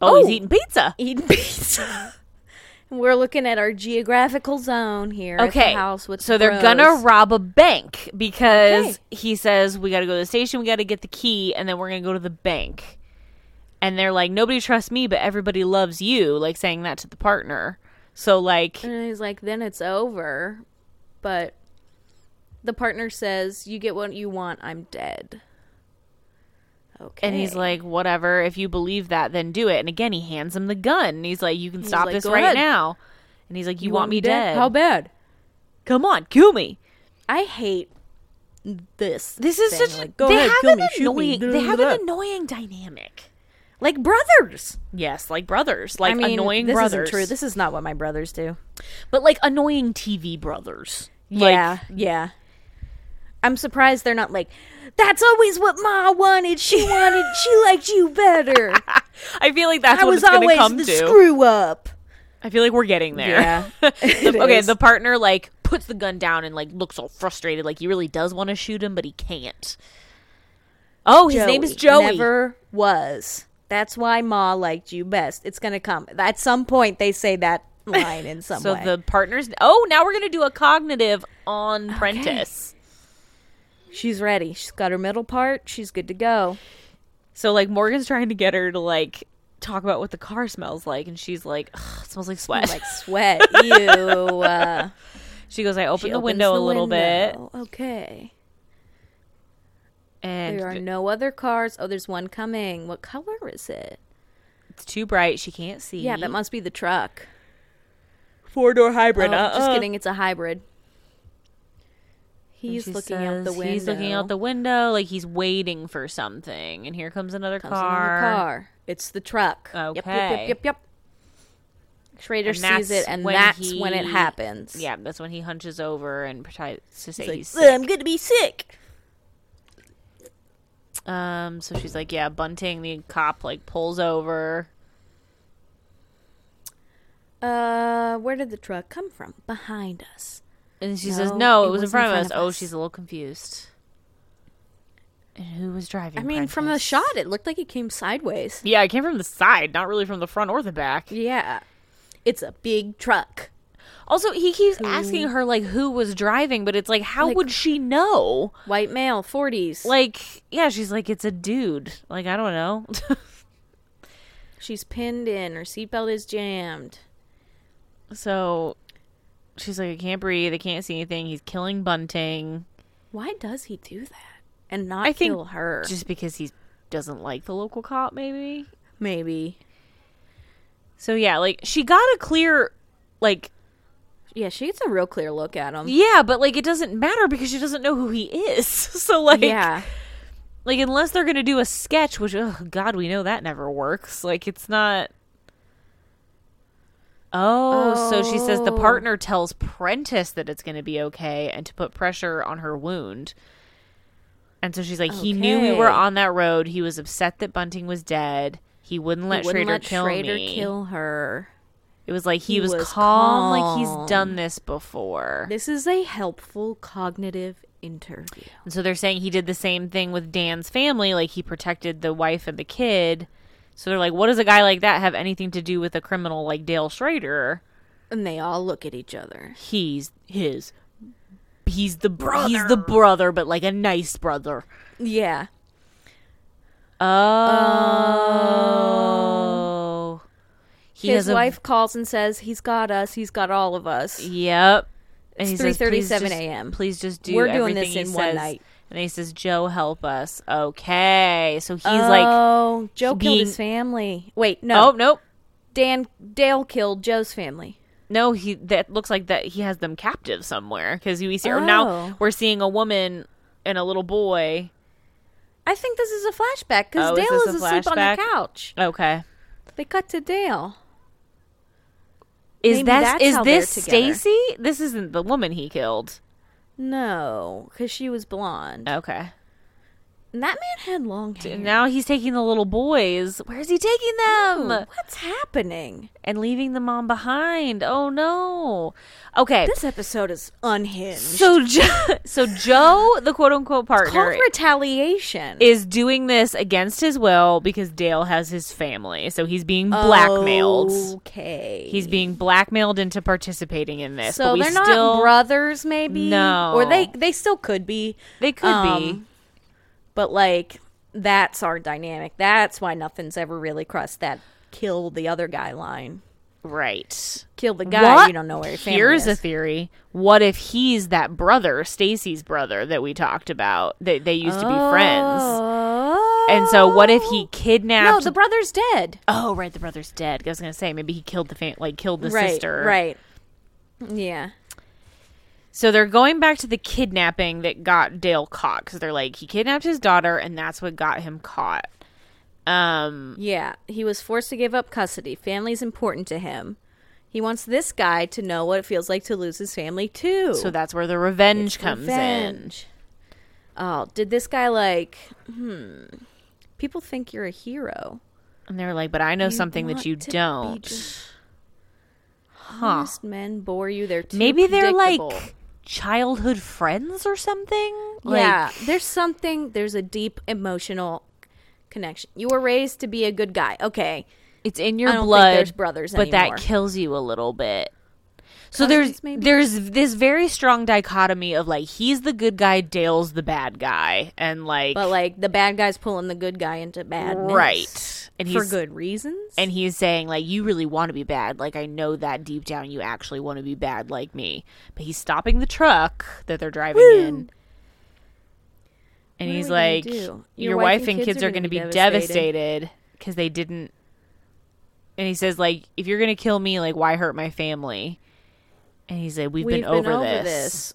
oh, oh. he's oh, eating pizza. eating pizza. We're looking at our geographical zone here. at the Okay, house with so they're bros. gonna rob a bank because Okay. he says we got to go to the station, we got to get the key, and then we're gonna go to the bank. And they're like, nobody trusts me, but everybody loves you. Like saying that to the partner. So like, And he's like, then it's over. But the partner says, you get what you want, I'm dead. Okay. and he's like, whatever. If you believe that, then do it. And again, he hands him the gun. And he's like, you can He's stop like, this right ahead." now. And he's like, you, want, me dead? How bad? Come on, kill me. I hate this. This is thing. such like, go they ahead, have kill an me, annoying they have an annoying dynamic. Like brothers. Yes, like brothers, like I mean, annoying this brothers. isn't true. This is not what my brothers do. but like annoying TV brothers. yeah, yeah. I'm surprised they're not like. That's always what Ma wanted. She wanted. she liked you better. I feel like that's I what was it's always come the to. screw up. I feel like we're getting there. Yeah, The- okay, is. the partner like puts the gun down and like looks all frustrated, like he really does want to shoot him, but he can't. Oh, his name is Joey. Never was. That's why Ma liked you best. It's gonna come at some point. They say that line in some so way. the partners. Oh, now we're gonna do a cognitive on Prentiss. She's ready. She's got her middle part. She's good to go. So like Morgan's trying to get her to like talk about what the car smells like, and she's like, "Ugh, it smells like sweat. like sweat. Ew. Uh, she goes, I opened the window the a little window. Okay. And There are no other cars. Oh, there's one coming. What color is it? it's too bright. She can't see. Yeah, that must be the truck. four door hybrid. Oh, uh-uh. just kidding. It's a hybrid. He's looking out the window. He's looking out the window like he's waiting for something. And here comes another Comes car. another car. It's the truck. Yep, yep, yep, yep, yep. Schrader sees it, and when that's when it happens. Yeah, that's when he hunches over and tries to say He's he's like, sick. I'm gonna be sick. Um, so she's like, yeah, Bunting. The cop like pulls over. Uh, where did the truck come from? Behind us. And she says, No, "No, it, was, in in front, of us." Oh, she's a little confused. And who was driving? I mean, from the shot, it looked like it came sideways. Yeah, it came from the side, not really from the front or the back. Yeah, it's a big truck. Also, he keeps asking her like who was driving, but it's like, how Like- would she know? White male, forties. Like, yeah, she's like, it's a dude. Like, I don't know. she's pinned in. Her seatbelt is jammed. so she's like, I can't breathe. I can't see anything. He's killing Bunting Why does he do that and not I think kill her? just because he doesn't like the local cop, maybe. Maybe. So yeah, like she got a clear, like Yeah, she gets a real clear look at him. yeah, but like it doesn't matter because she doesn't know who he is. so like yeah. like unless they're gonna do a sketch, which oh god, we know that never works. Like it's not. Oh, so she says the Oh. partner tells Prentiss that it's going to be okay and to put pressure on her wound. And so she's like, he knew we were on that road. He was upset that Bunting was dead. He wouldn't let He wouldn't Schrader let kill Schrader kill her. It was like he, He was, was calm, like he's done this before. This is a helpful cognitive interview. And so they're saying he did the same thing with Dan's family, like he protected the wife and the kid. So they're like, what does a guy like that have anything to do with a criminal like Dale Schrader? And they all look at each other. He's his. He's the brother. He's the brother, but like a nice brother. Yeah. Oh. He His has a- wife calls and says, He's got us. He's got all of us. Yep. And It's says, "Please 3:37 a.m.. Please just do. We're doing this in one night. And he says, "Joe, help us." Okay, so he's oh, like, Oh, Joe killed his family. Wait, no. "Oh nope, Dan Dale killed Joe's family. no." He that looks like that he has them captive somewhere because we see or now Oh. we're seeing a woman and a little boy. I think this is a flashback because Oh, Dale is a asleep on the couch. Okay, They cut to Dale. Is that is this. Stacy? This isn't the woman he killed. No, because she was blonde. Okay, And that man had long hair. now he's taking the little boys. Where's he taking them? Ooh, what's happening? and leaving the mom behind. Oh no. Okay. This episode is unhinged. so jo- so Joe, the quote unquote Called partner, retaliation. is doing this against his will because Dale has his family. So he's being blackmailed. Okay. He's being blackmailed into participating in this. but so they're still, not brothers, maybe. No. or they they still could be. They could be. Um, But like that's our dynamic. That's why nothing's ever really crossed that kill the other guy line. Right. Kill the guy. What? You don't know where your family Here's a theory. What if he's that brother, Stacy's brother that we talked about? That they used to be friends. Oh. And so what if he oh. kidnapped No, the brother's dead. Oh, right, the brother's dead. I was gonna say maybe he killed the fam- like killed the right, sister. Right. Yeah. So they're going back to the kidnapping that got Dale caught because they're like he kidnapped his daughter and that's what got him caught. Um, Yeah, he was forced to give up custody. Family's important to him. He wants this guy to know what it feels like to lose his family too. so that's where the revenge comes Revenge. Oh, did this guy like? Hmm. People think you're a hero. and they're like, "But I know You something that you don't." Huh? Honest men bore you. They're too Maybe they're like childhood friends or something. Like, yeah. There's something. There's a deep emotional connection. You were raised to be a good guy. Okay. it's in your I don't think blood. there's brothers but anymore. that kills you a little bit. So there's maybe? there's this very strong dichotomy of like he's the good guy, Dale's the bad guy, and like But like the bad guy's pulling the good guy into bad right, and For good reasons. and he's saying like you really want to be bad, like I know that deep down you actually want to be bad like me, but he's stopping the truck that they're driving in. And What he's like, do? "Your, wife and kids, are going to be devastated because they didn't." And he says, "Like, if you're going to kill me, like, why hurt my family?" And he's like, "We've, We've been, over, this.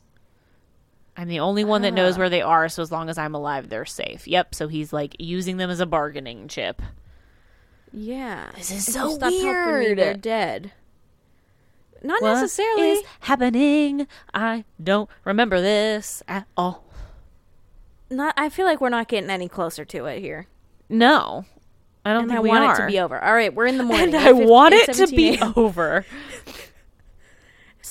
I'm the only one that knows Ah. where they are, so as long as I'm alive, they're safe." Yep. So he's like using them as a bargaining chip. Yeah. This is If so stop helping me, weird. they're dead. Not What necessarily. is happening? I don't remember this at all. Not. I feel like we're not getting any closer to it here. No, I don't And think I we want are. it to be over. All right, we're in the morning. and I want it to be over.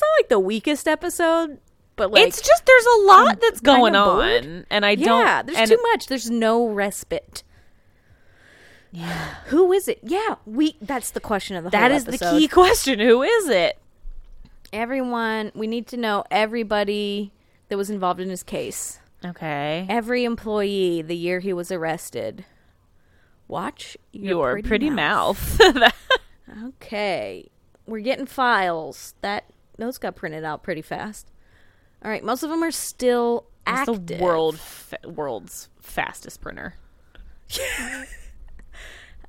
It's not like the weakest episode, but like it's just there's a lot that's kinda going on, and I don't. yeah, there's too much. There's no respite. Yeah, Who is it? Yeah, we. That's the question of the that is the key question. Who is it? Everyone, we need to know everybody that was involved in his case. Okay, Every employee the year he was arrested. Watch your, your pretty, mouth. Okay, we're getting files. That those got printed out pretty fast. All right, most of them are still It's active. the world fa- world's fastest printer.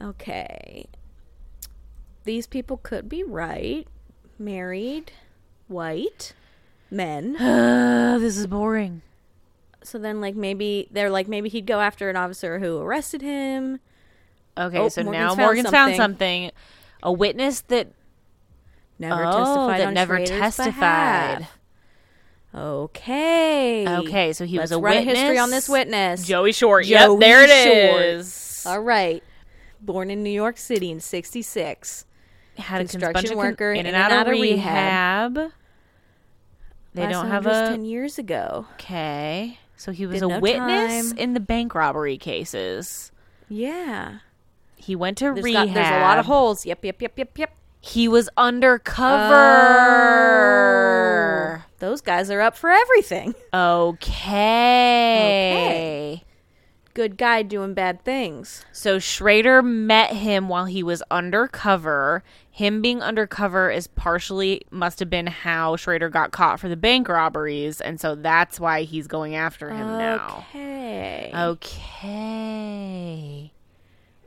Okay. These people could be right. Married, white men. Uh, this is boring. so then, like, maybe they're like, maybe he'd go after an officer who arrested him. Okay, Oh, so Morgan's now found Morgan's found something. something. A witness that Never oh, testified that never testified. behalf. Okay. Okay, so he was Let's a run witness. history on this witness. Joey Short. Joey yep, there it Short. is. All right. Born in New York City in 66. Had a construction bunch of worker in and out, of rehab. They Last don't have a 10 years ago. okay. So he was Did a no witness time. in the bank robbery cases. Yeah. He went to There's, rehab. got, there's a lot of holes. Yep, yep, yep, yep, yep. He was undercover. Oh, those guys are up for everything. Okay. Good guy doing bad things. So Schrader met him while he was undercover. Him being undercover is partially must have been how Schrader got caught for the bank robberies, and so that's why he's going after him now. Okay. Okay.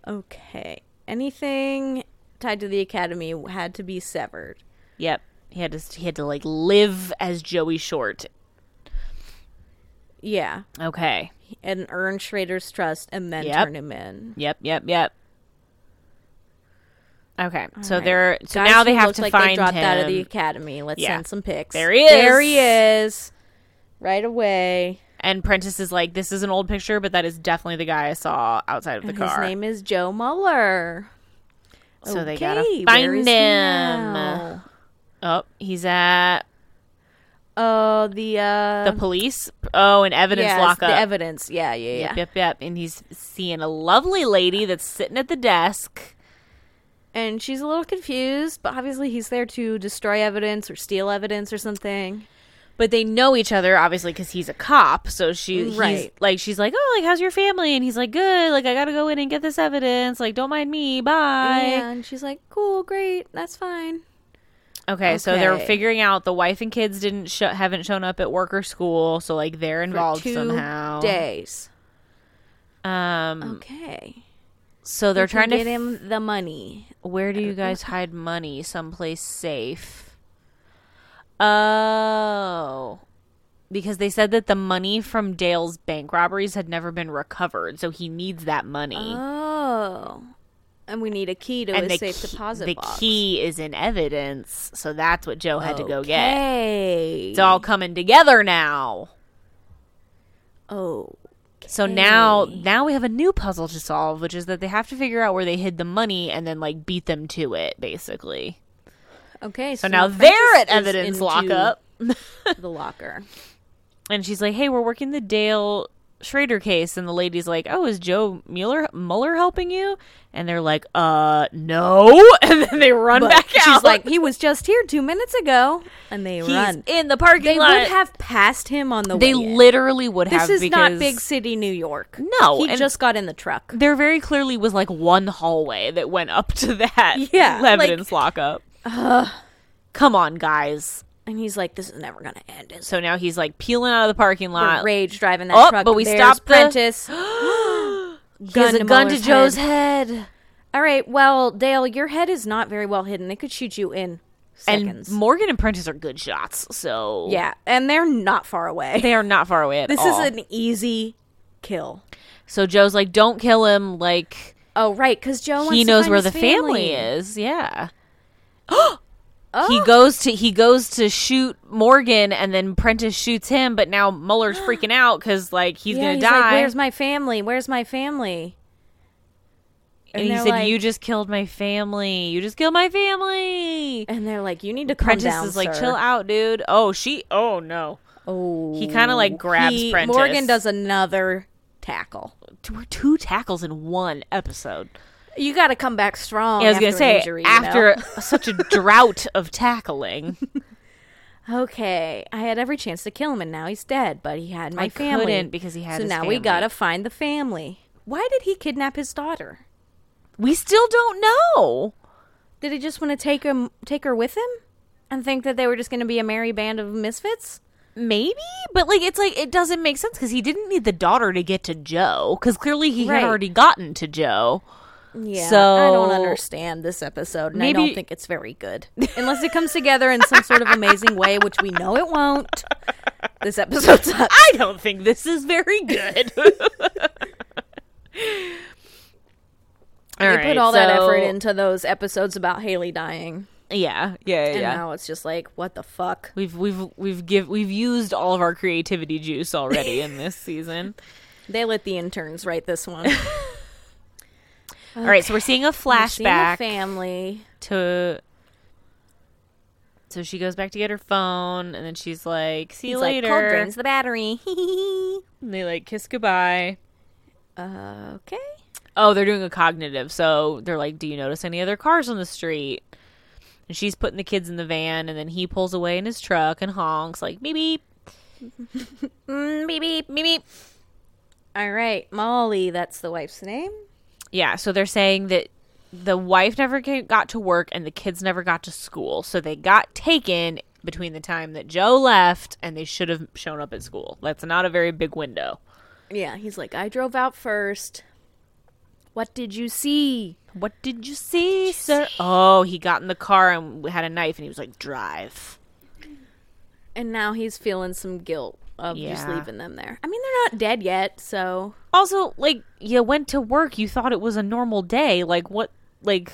Okay. Anything tied to the academy had to be severed. Yep. He had to he had to like live as Joey Short. Yeah. Okay. And earn Schrader's trust and then Yep. turn him in. Yep, yep, yep. Okay. so Alright. they're so Guys now they have to like find they dropped him. out of the academy. Let's Yeah. send some pics. There he is. There he is. Right away. and Prentiss is like, "This is an old picture, but that is definitely the guy I saw outside of the And car." His name is Joe Muller. So they gotta find him. Oh, he's at Oh, the uh the police. Oh, an evidence yes, lockup. The evidence. Yeah, yeah, yeah. Yep, yep, yep. And he's seeing a lovely lady that's sitting at the desk. And she's a little confused, but obviously he's there to destroy evidence or steal evidence or something. But they know each other, obviously, because he's a cop. So she, he's, Right. like, she's like, "Oh, like, how's your family?" And he's like, "Good. Like, I gotta go in and get this evidence. Like, don't mind me. Bye." Yeah, and she's like, "Cool, great, that's fine." Okay, so they're figuring out the wife and kids didn't sh- haven't shown up at work or school, so like they're involved somehow. days. Um, Okay. so they're trying to get him the money. Where do you guys hide money? Someplace safe. Oh. Because they said that the money from Dale's bank robberies had never been recovered, so he needs that money. Oh. And we need a key to and his safe key, deposit the box. key is in evidence, so that's what Joe had to go get. It's all coming together now. Oh. So now now we have a new puzzle to solve, which is that they have to figure out where they hid the money and then like beat them to it, basically. Okay. So, now they're at evidence lockup. The locker. and she's like, "Hey, we're working the Dale Schrader case, and the lady's like, "Oh, is Joe Mueller Mueller helping you?" And they're like, "Uh, no." And then they run But back she's out. She's like, he was just here two minutes ago, and they "He's run. in the parking They lot." would have passed him on the they way. in. literally would This have. This is not big city New York. No, he just got in the truck. There very clearly was like one hallway that went up to that Yeah, like- evidence lockup. Come on, guys. And he's like, "This is never gonna end." Is So now he's like peeling out of the parking the lot. rage driving that Oh, truck? but we There's stopped the- Prentiss. He has gun a to gun to Joe's head. head. All right, well, Dale, your head is not very well hidden. They could shoot you in seconds. And Morgan and Prentiss are good shots, so yeah, and they're not far away. they are not far away at this all. is an easy kill. so Joe's like, "Don't kill him." Like Oh, right, because Joe wants he to knows where the family. is. Yeah. Oh, He goes to he goes to shoot Morgan, and then Prentiss shoots him. But now Muller's freaking out because like he's yeah, gonna he's die. like, "Where's my family? Where's my family?" and he said, like- "You just killed my family. You just killed my family." And they're like, "You need to calm Prentiss down, is like, sir." "Chill out, dude." Oh, she. Oh no. Oh, He kinda, like, grabs He- Prentiss. Morgan does another tackle. Two, two tackles in one episode. You got to come back strong. Yeah, I was after gonna say injury, you after know? such a drought of tackling, Okay, I had every chance to kill him, and now he's dead. But he had my I family couldn't because he had So now we gotta find the family. Why did he kidnap his daughter? we still don't know. Did he just want to take him, take her with him, and think that they were just going to be a merry band of misfits? Maybe, but like it's like it doesn't make sense because he didn't need the daughter to get to Joe because clearly he Right. had already gotten to Joe. Yeah, So- I don't understand this episode, and I don't think it's very good unless it comes together in some sort of amazing way, which we know it won't. This episode sucks. I don't think this is very good. they put all that effort into those episodes about Haley dying, Yeah, yeah, and yeah. now it's just like, what the fuck? We've we've we've give we've used all of our creativity juice already in this season. They let the interns write this one. All right, so we're seeing a We're seeing flashback family. to. So she goes back to get her phone, and then she's like, "See you He's like, later." cold drains the battery. and they like kiss goodbye. okay. Oh, they're doing a cognitive. So they're like, "Do you notice any other cars on the street?" And she's putting the kids in the van, and then he pulls away in his truck and honks like, "Beep beep, Mm, beep beep, beep beep." All right, Molly. That's the wife's name. Yeah, so they're saying that the wife never got to work and the kids never got to school. So they got taken between the time that Joe left and they should have shown up at school. That's not a very big window. Yeah, he's like, I drove out first. What did you see? What did you see, sir? Oh, he got in the car and had a knife and he was like, drive. And now he's feeling some guilt of just leaving them there. I mean, they're not dead yet, so Also, like, you went to work, you thought it was a normal day. Like, what, like,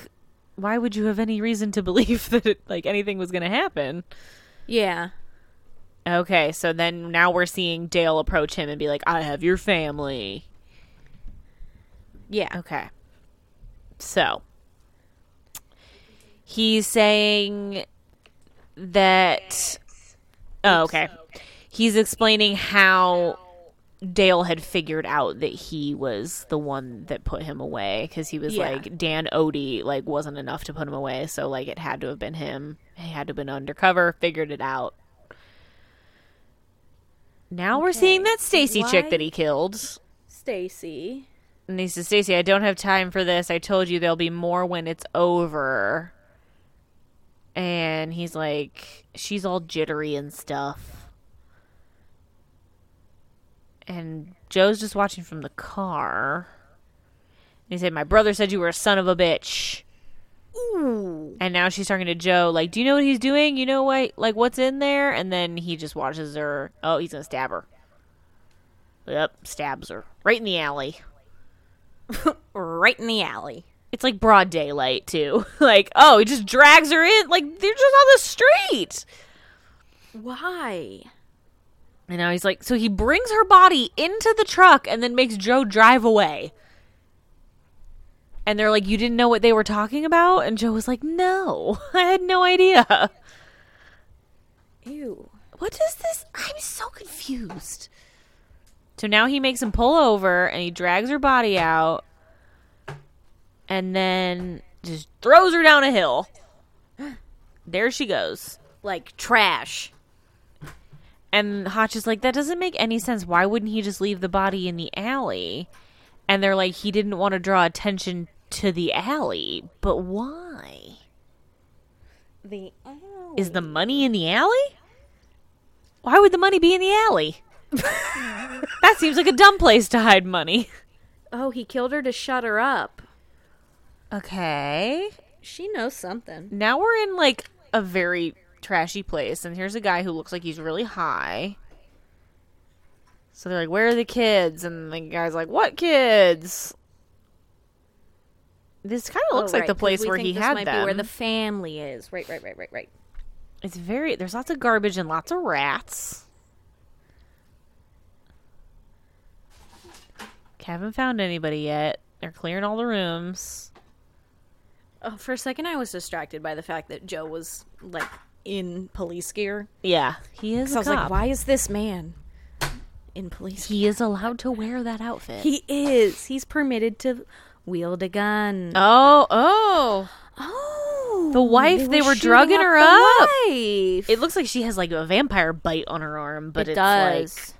why would you have any reason to believe that, it, like, anything was going to happen? yeah. Okay, so then now we're seeing Dale approach him and be like, I have your family. Yeah. Okay. So he's saying that. Oh, okay. He's explaining how Dale had figured out that he was the one that put him away because he was Yeah. like Dan Odie like wasn't enough to put him away, so like it had to have been him. He had to have been undercover, figured it out. Now we're seeing that Stacy chick that he killed. Stacy. And he says, Stacy, I don't have time for this. I told you there'll be more when it's over. And he's like, she's all jittery and stuff. And Joe's just watching from the car. And he said, My brother said you were a son of a bitch. Ooh. And now she's talking to Joe, like, Do you know what he's doing? You know what like what's in there? And then he just watches her. Oh, he's gonna stab her. Yep, stabs her. Right in the alley. Right in the alley. It's like broad daylight too. like, oh, he just drags her in. Like they're just on the street. Why? And now he's like, so he brings her body into the truck and then makes Joe drive away. And they're like, you didn't know what they were talking about? And Joe was like, no, I had no idea. Ew. What is this? I'm so confused. So now he makes him pull over and he drags her body out and then just throws her down a hill. There she goes. Like trash. And Hotch is like, that doesn't make any sense. Why wouldn't he just leave the body in the alley? And they're like, he didn't want to draw attention to the alley. But why? The Is the money in the alley? Why would the money be in the alley? that seems like a dumb place to hide money. Oh, he killed her to shut her up. Okay. She knows something. Now we're in like a very trashy place, and here's a guy who looks like he's really high. So they're like, Where are the kids? And the guy's like, What kids? This kind of oh, looks Oh, like the place where he had might them. Be where the family is. Right, right, right, right, right. It's very there's lots of garbage and lots of rats. Haven't found anybody yet. They're clearing all the rooms. Oh, for a second, I was distracted by the fact that Joe was like in police gear. Yeah, he is. A I was like, why is this man in police gear? He is allowed to wear that outfit. He is. He's permitted to wield a gun. oh, oh. Oh, The wife, they were shooting drugging her the up. Wife. It looks like she has like a vampire bite on her arm, but It it's does. like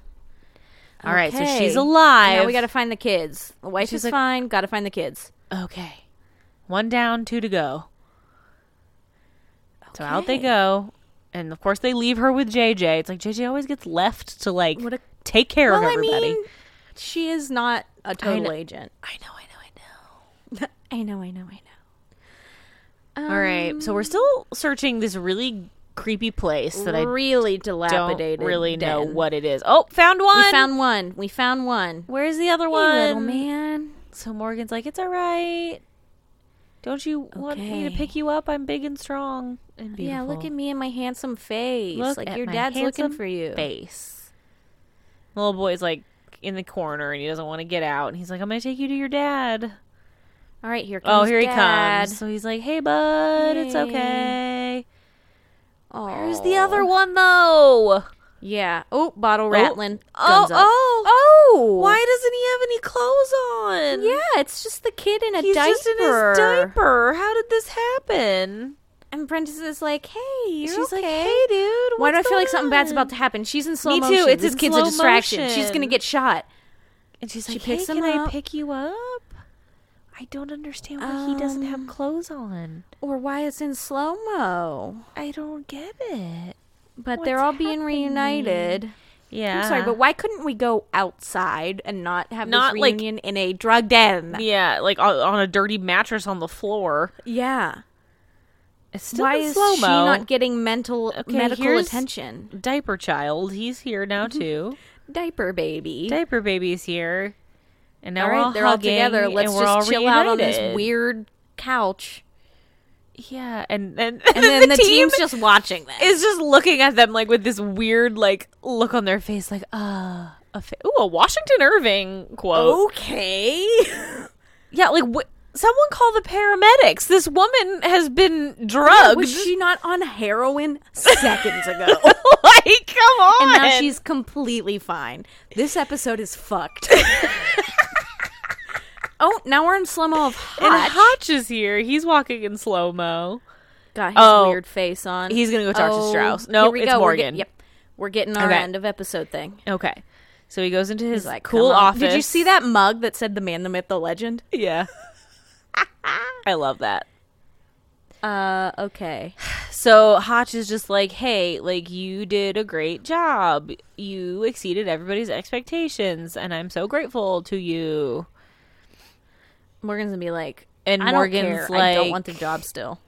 all right. So Okay. she's alive. Now we got to find the kids. The wife She's is like- fine. Got to find the kids. okay. One down, two to go. So out they go, and of course they leave her with JJ. It's like JJ always gets left to like What a- take care Well, of I everybody. mean, she is not a total know. agent. I know, I know, I know. I know. I know. I know. All right, so we're still searching this really creepy place that I really don't dilapidated. really know den. what it is. Oh, found one. We found one. We found one. Where's the other Hey, one? little man. So Morgan's like, "It's all right. Don't you want me to pick you up? I'm big and strong and beautiful." Yeah, look at me and my handsome face. Look like at your my dad's looking handsome for you. Face. The little boy's like in the corner and he doesn't want to get out. And he's like, "I'm gonna take you to your dad." All right, here oh, comes oh, here Dad. he comes. So he's like, "Hey, bud, it's okay." Oh. Where's the other one though? Yeah. Oh, bottle rattling. Oh, up. oh, Oh. Why doesn't he have any clothes on? Yeah, it's just the kid in a He's diaper. just in his diaper. How did this happen? And Prentiss is like, "Hey, you're She's like, "Hey, dude, Why do I feel like going something bad's about to happen? She's in slow Me too, it's this in kid's a distraction. She's gonna get shot. And she's She like, picks "Hey, him can I up. pick you up?" I don't understand why he doesn't have Um, clothes on. Or why it's in slow mo. I don't get it. But What's they're all being reunited. Yeah, I'm sorry, but why couldn't we go outside and not have Not, this like- reunion in a drug den? yeah, like on, on a dirty mattress on the floor. Yeah. It's still Why is slow she not getting mental Okay, medical attention? Diaper child, he's here now mm-hmm. too. Diaper baby. Diaper baby's here, and now all we're all they're all together. Let's just chill out on this weird couch. Yeah, and and, And then the, team team's just watching this. is just looking at them like with this weird like look on their face, like ah, a fa- ooh, a Washington Irving quote. okay. Yeah, like wh- someone call the paramedics. This woman has been drugged. Was she not on heroin seconds ago? like, come on. and now she's completely fine. This episode is fucked. Oh, now we're in slow mo of and Hotch. Hotch is here. He's walking in slow mo. Got his Oh, weird face on. he's gonna go talk to Oh, Strauss. No, Nope, it's go. We're Morgan. get- yep, we're getting our Okay. end of episode thing. Okay, so he goes into his like, cool "Come office. Did you see that mug that said "the man, the myth, the legend"? Yeah, I love that. Uh, okay. So Hotch is just like, hey, like you did a great job. You exceeded everybody's expectations, and I'm so grateful to you. Morgan's gonna be like, And I Morgan's care. I don't want the job still.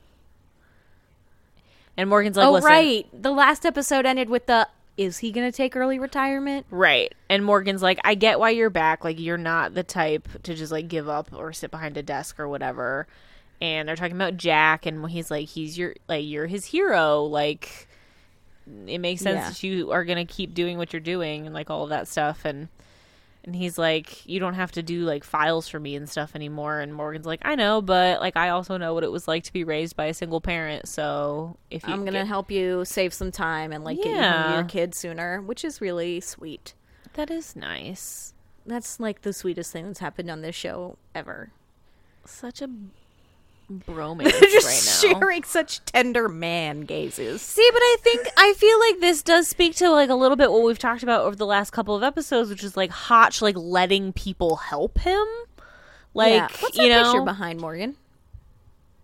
And Morgan's like, oh, listen, right. The last episode ended with the is he gonna take early retirement? right. And Morgan's like, I get why you're back. Like you're not the type to just like give up or sit behind a desk or whatever. And they're talking about Jack, and he's like, he's your like you're his hero. Like it makes sense Yeah. that you are gonna keep doing what you're doing and like all of that stuff. And and he's like, you don't have to do like files for me and stuff anymore. And Morgan's like, I know, but like I also know what it was like to be raised by a single parent. So if you I'm gonna get- help you save some time and like get you home to your kid sooner, which is really sweet. That is nice. That's like the sweetest thing that's happened on this show ever. Such a bromance Just right now. sharing such tender man gazes. See, but I think I feel like this does speak to like a little bit what we've talked about over the last couple of episodes, which is like Hotch like letting people help him. Like yeah. What's you that know, picture behind Morgan?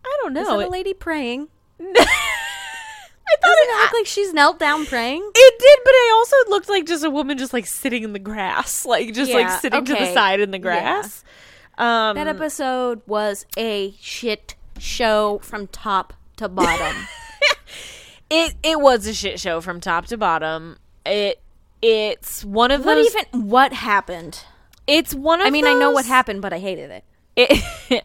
I don't know. that It, a lady praying? I thought Doesn't it, it look like she's knelt down praying? it did, but I also looked like just a woman just like sitting in the grass, like just like Yeah, sitting to the side in the Yeah. Um, That episode was a shit show from top to bottom. it it was a shit show from top to bottom. It it's one of what those. even what happened? it's one of. I mean, I know what happened, but I hated it. It,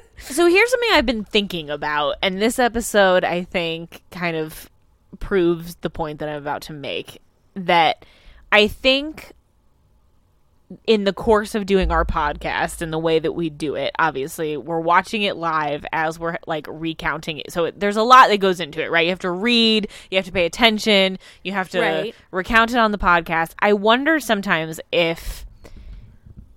so here's something I've been thinking about, and this episode I think kind of proves the point that I'm about to make. That I think in the course of doing our podcast and the way that we do it, obviously we're watching it live as we're like recounting it. So it, there's a lot that goes into it, right? You have to read, you have to pay attention, you have to Right. recount it on the podcast. I wonder sometimes if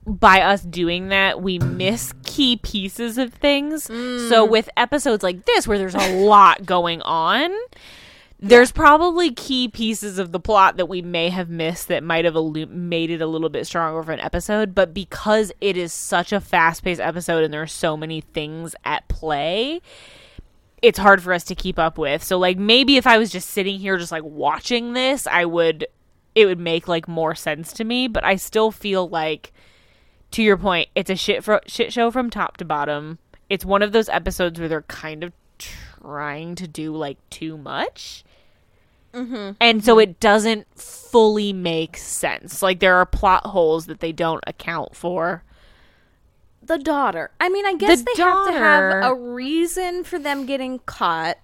by us doing that, we miss key pieces of things. So mm. with episodes like this, where there's a lot going on, there's probably key pieces of the plot that we may have missed that might have made it a little bit stronger for an episode. But because it is such a fast paced episode and there are so many things at play, it's hard for us to keep up with. So like maybe if I was just sitting here just like watching this, I would it would make like more sense to me, but I still feel like to your point, it's a shit fro- shit show from top to bottom. It's one of those episodes where they're kind of trying to do like too much. Mm-hmm. And so it doesn't fully make sense. Like there are plot holes that they don't account for. The daughter. I mean, I guess The they have to have a reason for them getting caught,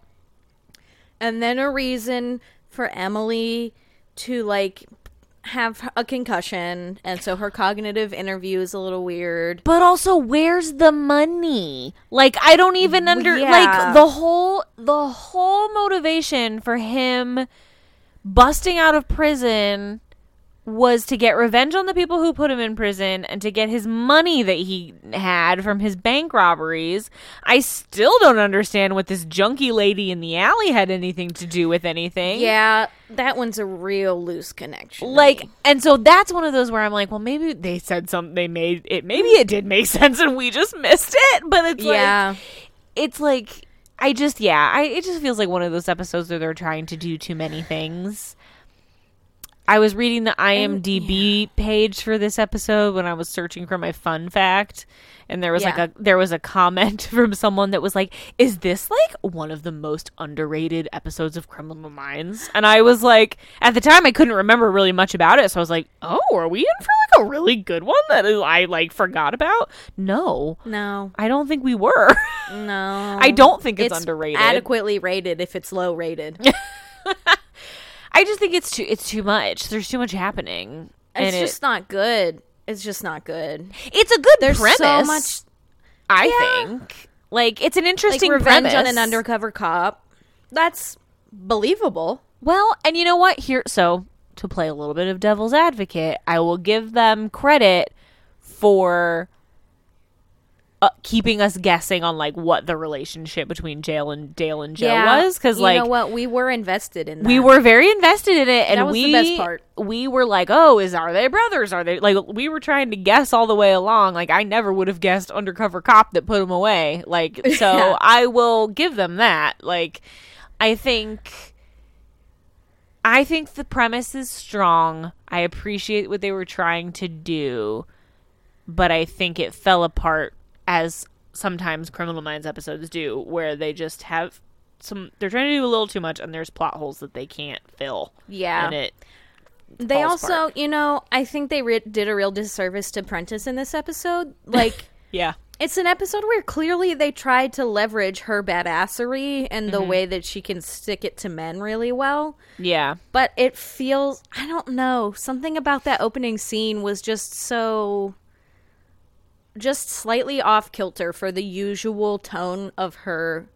and then a reason for Emily to like have a concussion, and so her cognitive interview is a little weird. But also, where's the money? Like, I don't even under Yeah. like the whole the whole motivation for him busting out of prison was to get revenge on the people who put him in prison and to get his money that he had from his bank robberies. I still don't understand what this junkie lady in the alley had anything to do with anything. Yeah, that one's a real loose connection. like and so that's one of those where i'm like well maybe they said something they made it maybe it did make sense and we just missed it but it's yeah, like it's like i just yeah i it just feels like one of those episodes where they're trying to do too many things i was reading the oh, imdb page for this episode when i was searching for my fun fact and there was Yeah. like a there was a comment from someone that was like is this like one of the most underrated episodes of criminal minds? And i was like at the time i couldn't remember really much about it so i was like oh are we in for like a really good one that i like forgot about? No. No, i don't think we were. No, I don't think it's underrated. Adequately rated if it's low rated. i just think it's too it's too much there's too much happening and it's it- just not good. It's just not good. it's a good There's premise so much i Yeah. think like it's an like interesting revenge premise on an undercover cop. That's believable. Well, and you know what? Here, so to play a little bit of devil's advocate, I will give them credit for uh, keeping us guessing on like what the relationship between Dale and Dale and Joe was because like you know what, we were invested in. That. we were very invested in it, and we the best part. we were like, oh, is are they brothers? Are they like we were trying to guess all the way along? Like I never would have guessed undercover cop that put him away. Like so, Yeah. I will give them that. Like I think. I think the premise is strong. I appreciate what they were trying to do, but I think it fell apart as sometimes Criminal Minds episodes do, where they just have some. They're trying to do a little too much, and there's plot holes that they can't fill. Yeah. and it. They also, apart. you know, I think they re- did a real disservice to Prentiss in this episode. Like, Yeah, it's an episode where clearly they tried to leverage her badassery and Mm-hmm. the way that she can stick it to men really well. yeah, But it feels, I don't know, something about that opening scene was just so. Just slightly off kilter for the usual tone of her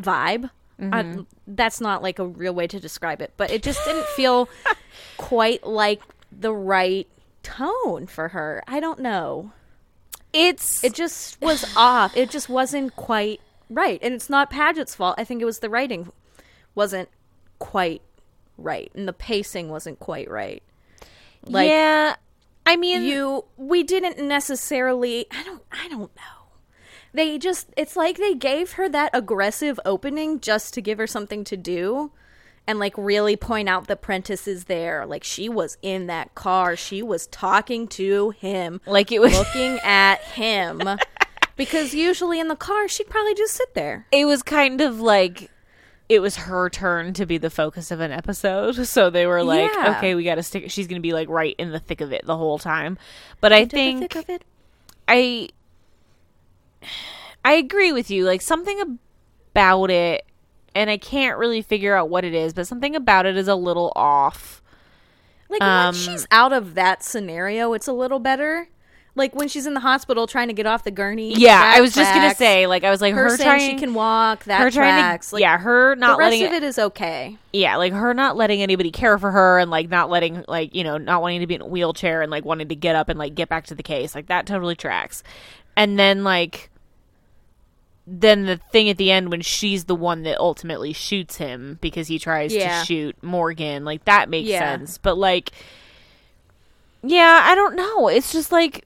vibe. Mm-hmm. Uh, that's not like a real way to describe it, but it just didn't feel quite like the right tone for her. I don't know. It's It just was off. It just wasn't quite right. And it's not Paget's fault. I think it was the writing wasn't quite right and the pacing wasn't quite right. Like yeah. I mean, you we didn't necessarily I don't I don't know. They just it's like they gave her that aggressive opening just to give her something to do and like really point out the Prentiss is there. Like she was in that car. She was talking to him. like it was. looking at him. because usually in the car she'd probably just sit there. it was kind of like it was her turn to be the focus of an episode so they were like Yeah. okay we gotta stick she's gonna be like right in the thick of it the whole time but i Into think thick of it. i i agree with you like something about it and i can't really figure out what it is but something about it is a little off Like Um, when she's out of that scenario, it's a little better. Like when she's in the hospital trying to get off the gurney. yeah i was just gonna say like i was like her, her, saying trying she can walk. That her tracks. to like, yeah her the not rest letting of it is okay. yeah, like her not letting anybody care for her and like not letting like, you know, not wanting to be in a wheelchair and like wanting to get up and like get back to the case. Like that totally tracks. And then like then the thing at the end when she's the one that ultimately shoots him because he tries Yeah. to shoot Morgan, like that makes Yeah. sense. But like yeah, I don't know. It's just like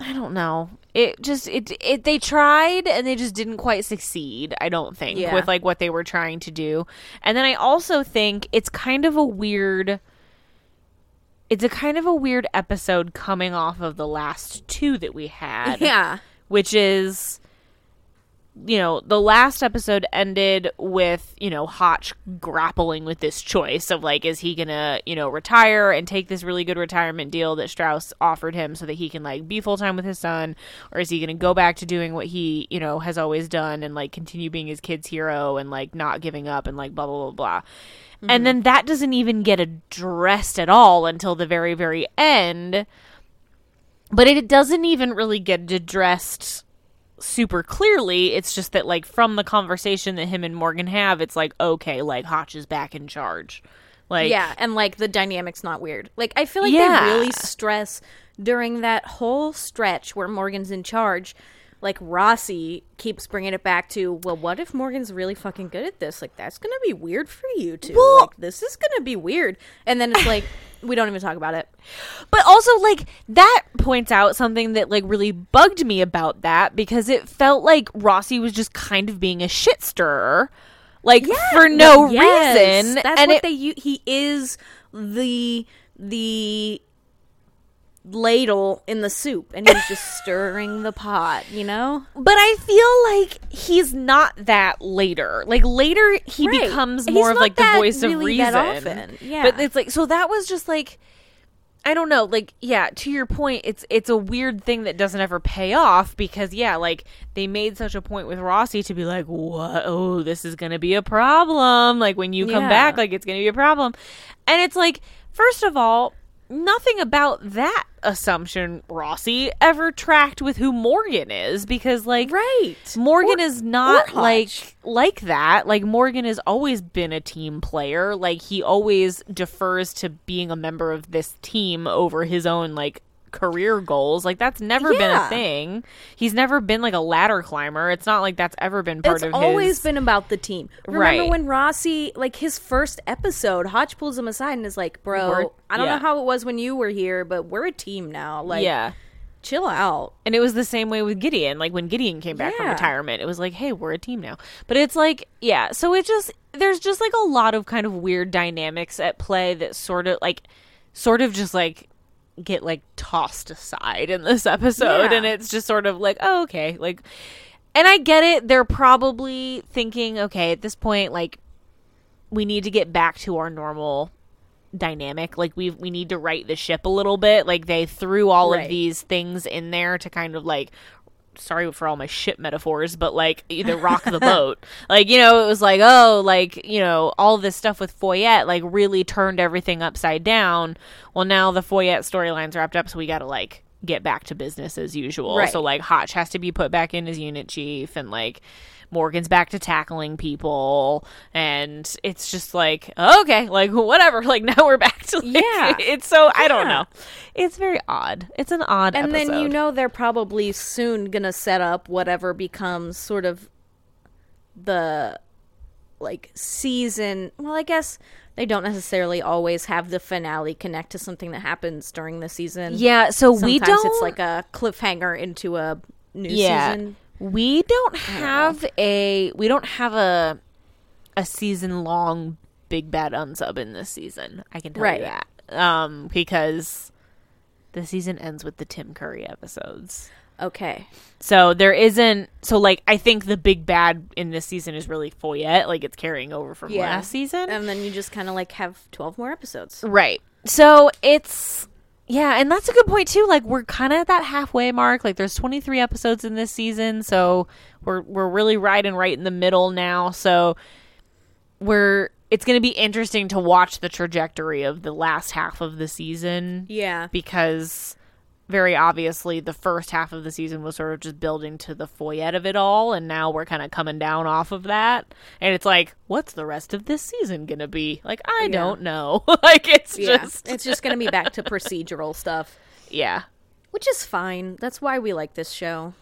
I don't know. It just it it they tried and they just didn't quite succeed, I don't think, Yeah. with like what they were trying to do. And then I also think it's kind of a weird it's a kind of a weird episode coming off of the last two that we had. Yeah. Which is you know, the last episode ended with, you know, Hotch grappling with this choice of like, is he gonna, you know, retire and take this really good retirement deal that Strauss offered him so that he can like be full time with his son, or is he gonna go back to doing what he, you know, has always done and like continue being his kid's hero and like not giving up and like blah blah blah blah. And mm-hmm. then that doesn't even get addressed at all until the very, very end. But it doesn't even really get addressed super clearly. It's just that, like, from the conversation that him and Morgan have, it's like, okay, like, Hotch is back in charge. Like, yeah, and like the dynamic's not weird. Like I feel like Yeah. they really stress during that whole stretch where Morgan's in charge. Like Rossi keeps bringing it back to, well, what if Morgan's really fucking good at this? Like that's gonna be weird for you two. Well- like this is gonna be weird. And then it's like we don't even talk about it. But also, like, that points out something that, like, really bugged me about that because it felt like Rossi was just kind of being a shit stirrer. Like, for no Yes, reason. That's and what it, they. He is the the ladle in the soup, and he's just stirring the pot. You know. But I feel like he's not that later. Like later, he Right. becomes He's more of like the voice of reason. that often. Yeah. But it's like so that was just like I don't know. Like yeah, to your point, it's it's a weird thing that doesn't ever pay off because yeah, like they made such a point with Rossi to be like, what? Oh, this is gonna be a problem. Like when you come Yeah. back, like it's gonna be a problem. And it's like, first of all. Nothing about that assumption, Rossi, ever tracked with who Morgan is because, like, right. Morgan Or- is not like like that. Like Morgan has always been a team player. Like he always defers to being a member of this team over his own like career goals. Like that's never been a thing. He's never been like a ladder climber. It's not like that's ever been part It's of It's always his been about the team. Remember Right. when Rossi, like his first episode, Hotch pulls him aside and is like, "Bro, We're- I don't yeah. know how it was when you were here, but we're a team now. Like, Yeah. chill out." And it was the same way with Gideon. Like when Gideon came back from retirement, it was like, hey, we're a team now. But it's like, yeah. So it just, there's just like a lot of kind of weird dynamics at play that sort of like, sort of just like get like tossed aside in this episode. Yeah. And it's just sort of like, oh, okay. Like, and I get it. They're probably thinking, okay, at this point, like, we need to get back to our normal dynamic like we we need to right the ship a little bit like they threw all of these things in there to kind of like sorry for all my ship metaphors but like either rock the boat like you know it was like oh like you know all this stuff with Foyette like really turned everything upside down well now the Foyette storyline's wrapped up so we got to like get back to business as usual. Right. So like Hotch has to be put back in as unit chief and like Morgan's back to tackling people and it's just like okay, like whatever. Like now we're back to like, Yeah. It's so I don't know. It's very odd. It's an odd and then you know they're probably soon gonna set up whatever becomes sort of the like season well i guess they don't necessarily always have the finale connect to something that happens during the season Yeah, so sometimes we don't it's like a cliffhanger into a new yeah, season we don't have a we don't have a a season long big bad unsub in this season. I can tell Right. you that. Um, because the season ends with the Tim Curry episodes. okay So there isn't so like I think the big bad in this season is really Foyette, like it's carrying over from Yeah. last season. and then you just kind of like have 12 more episodes Right. So it's yeah, and that's a good point too. Like we're kind of at that halfway mark. Like there's 23 episodes in this season, so we're we're really riding right in the middle now. So we're it's going to be interesting to watch the trajectory of the last half of the season yeah because very obviously the first half of the season was sort of just building to the foyette of it all and now we're kind of coming down off of that. And it's like what's the rest of this season gonna be? Like i Yeah. don't know. Like it's yeah just it's just gonna be back to procedural stuff. Yeah. Which is fine. That's why we like this show.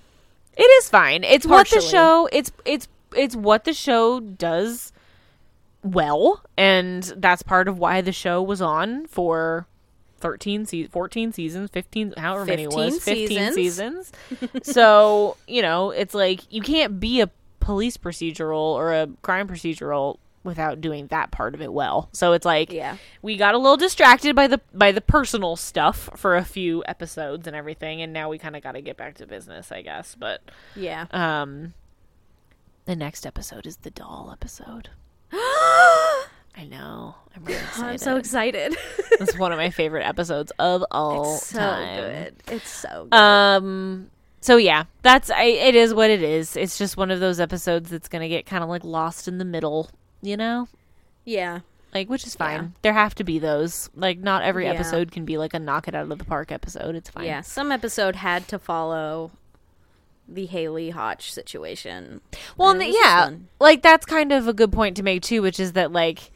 It is fine. It's what the show it's it's it's what the show does well and that's part of why the show was on for 13 se- 14 seasons 15 however many it was 15 15 seasons. seasons. So you know it's like you can't be a police procedural or a crime procedural without doing that part of it well. So it's like Yeah. we got a little distracted by the by the personal stuff for a few episodes and everything and now we kind of got to get back to business i guess but yeah. um the next episode is the doll episode i know. I'm really excited i'm so excited. it's one of my favorite episodes of all it's so time. good. It's so good. Um so yeah that's I, it is what it is. It's just one of those episodes that's gonna get kind of like lost in the middle you know? Yeah. Like which is fine. Yeah. there have to be those. Like not every Yeah. episode can be like a knock it out of the park episode. It's fine. Yeah, some episode had to follow the Haley Hotch situation. well And and it yeah one. like that's kind of a good point to make too which is that like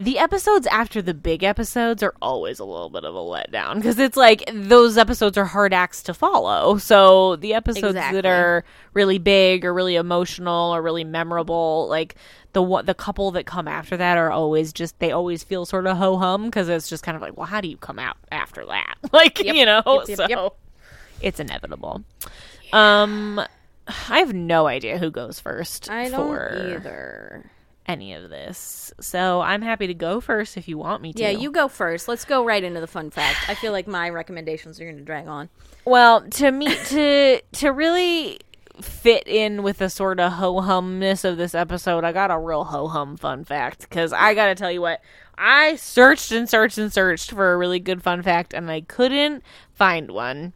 the episodes after the big episodes are always a little bit of a letdown because it's like those episodes are hard acts to follow. So the episodes Exactly. that are really big or really emotional or really memorable, like the the couple that come after that are always just they always feel sort of ho hum because it's just kind of like, well, how do you come out after that? Like Yep. you know, Yep, yep, so it's inevitable. Um, I have no idea who goes first I don't for either. Any of this. So I'm happy to go first if you want me to. Yeah, you go first. Let's go right into the fun fact. I feel like my recommendations are going to drag on. Well, to me to to really fit in with the sort of ho humness of this episode, I got a real ho hum fun fact because I got to tell you what I searched and searched and searched for a really good fun fact and I couldn't find one.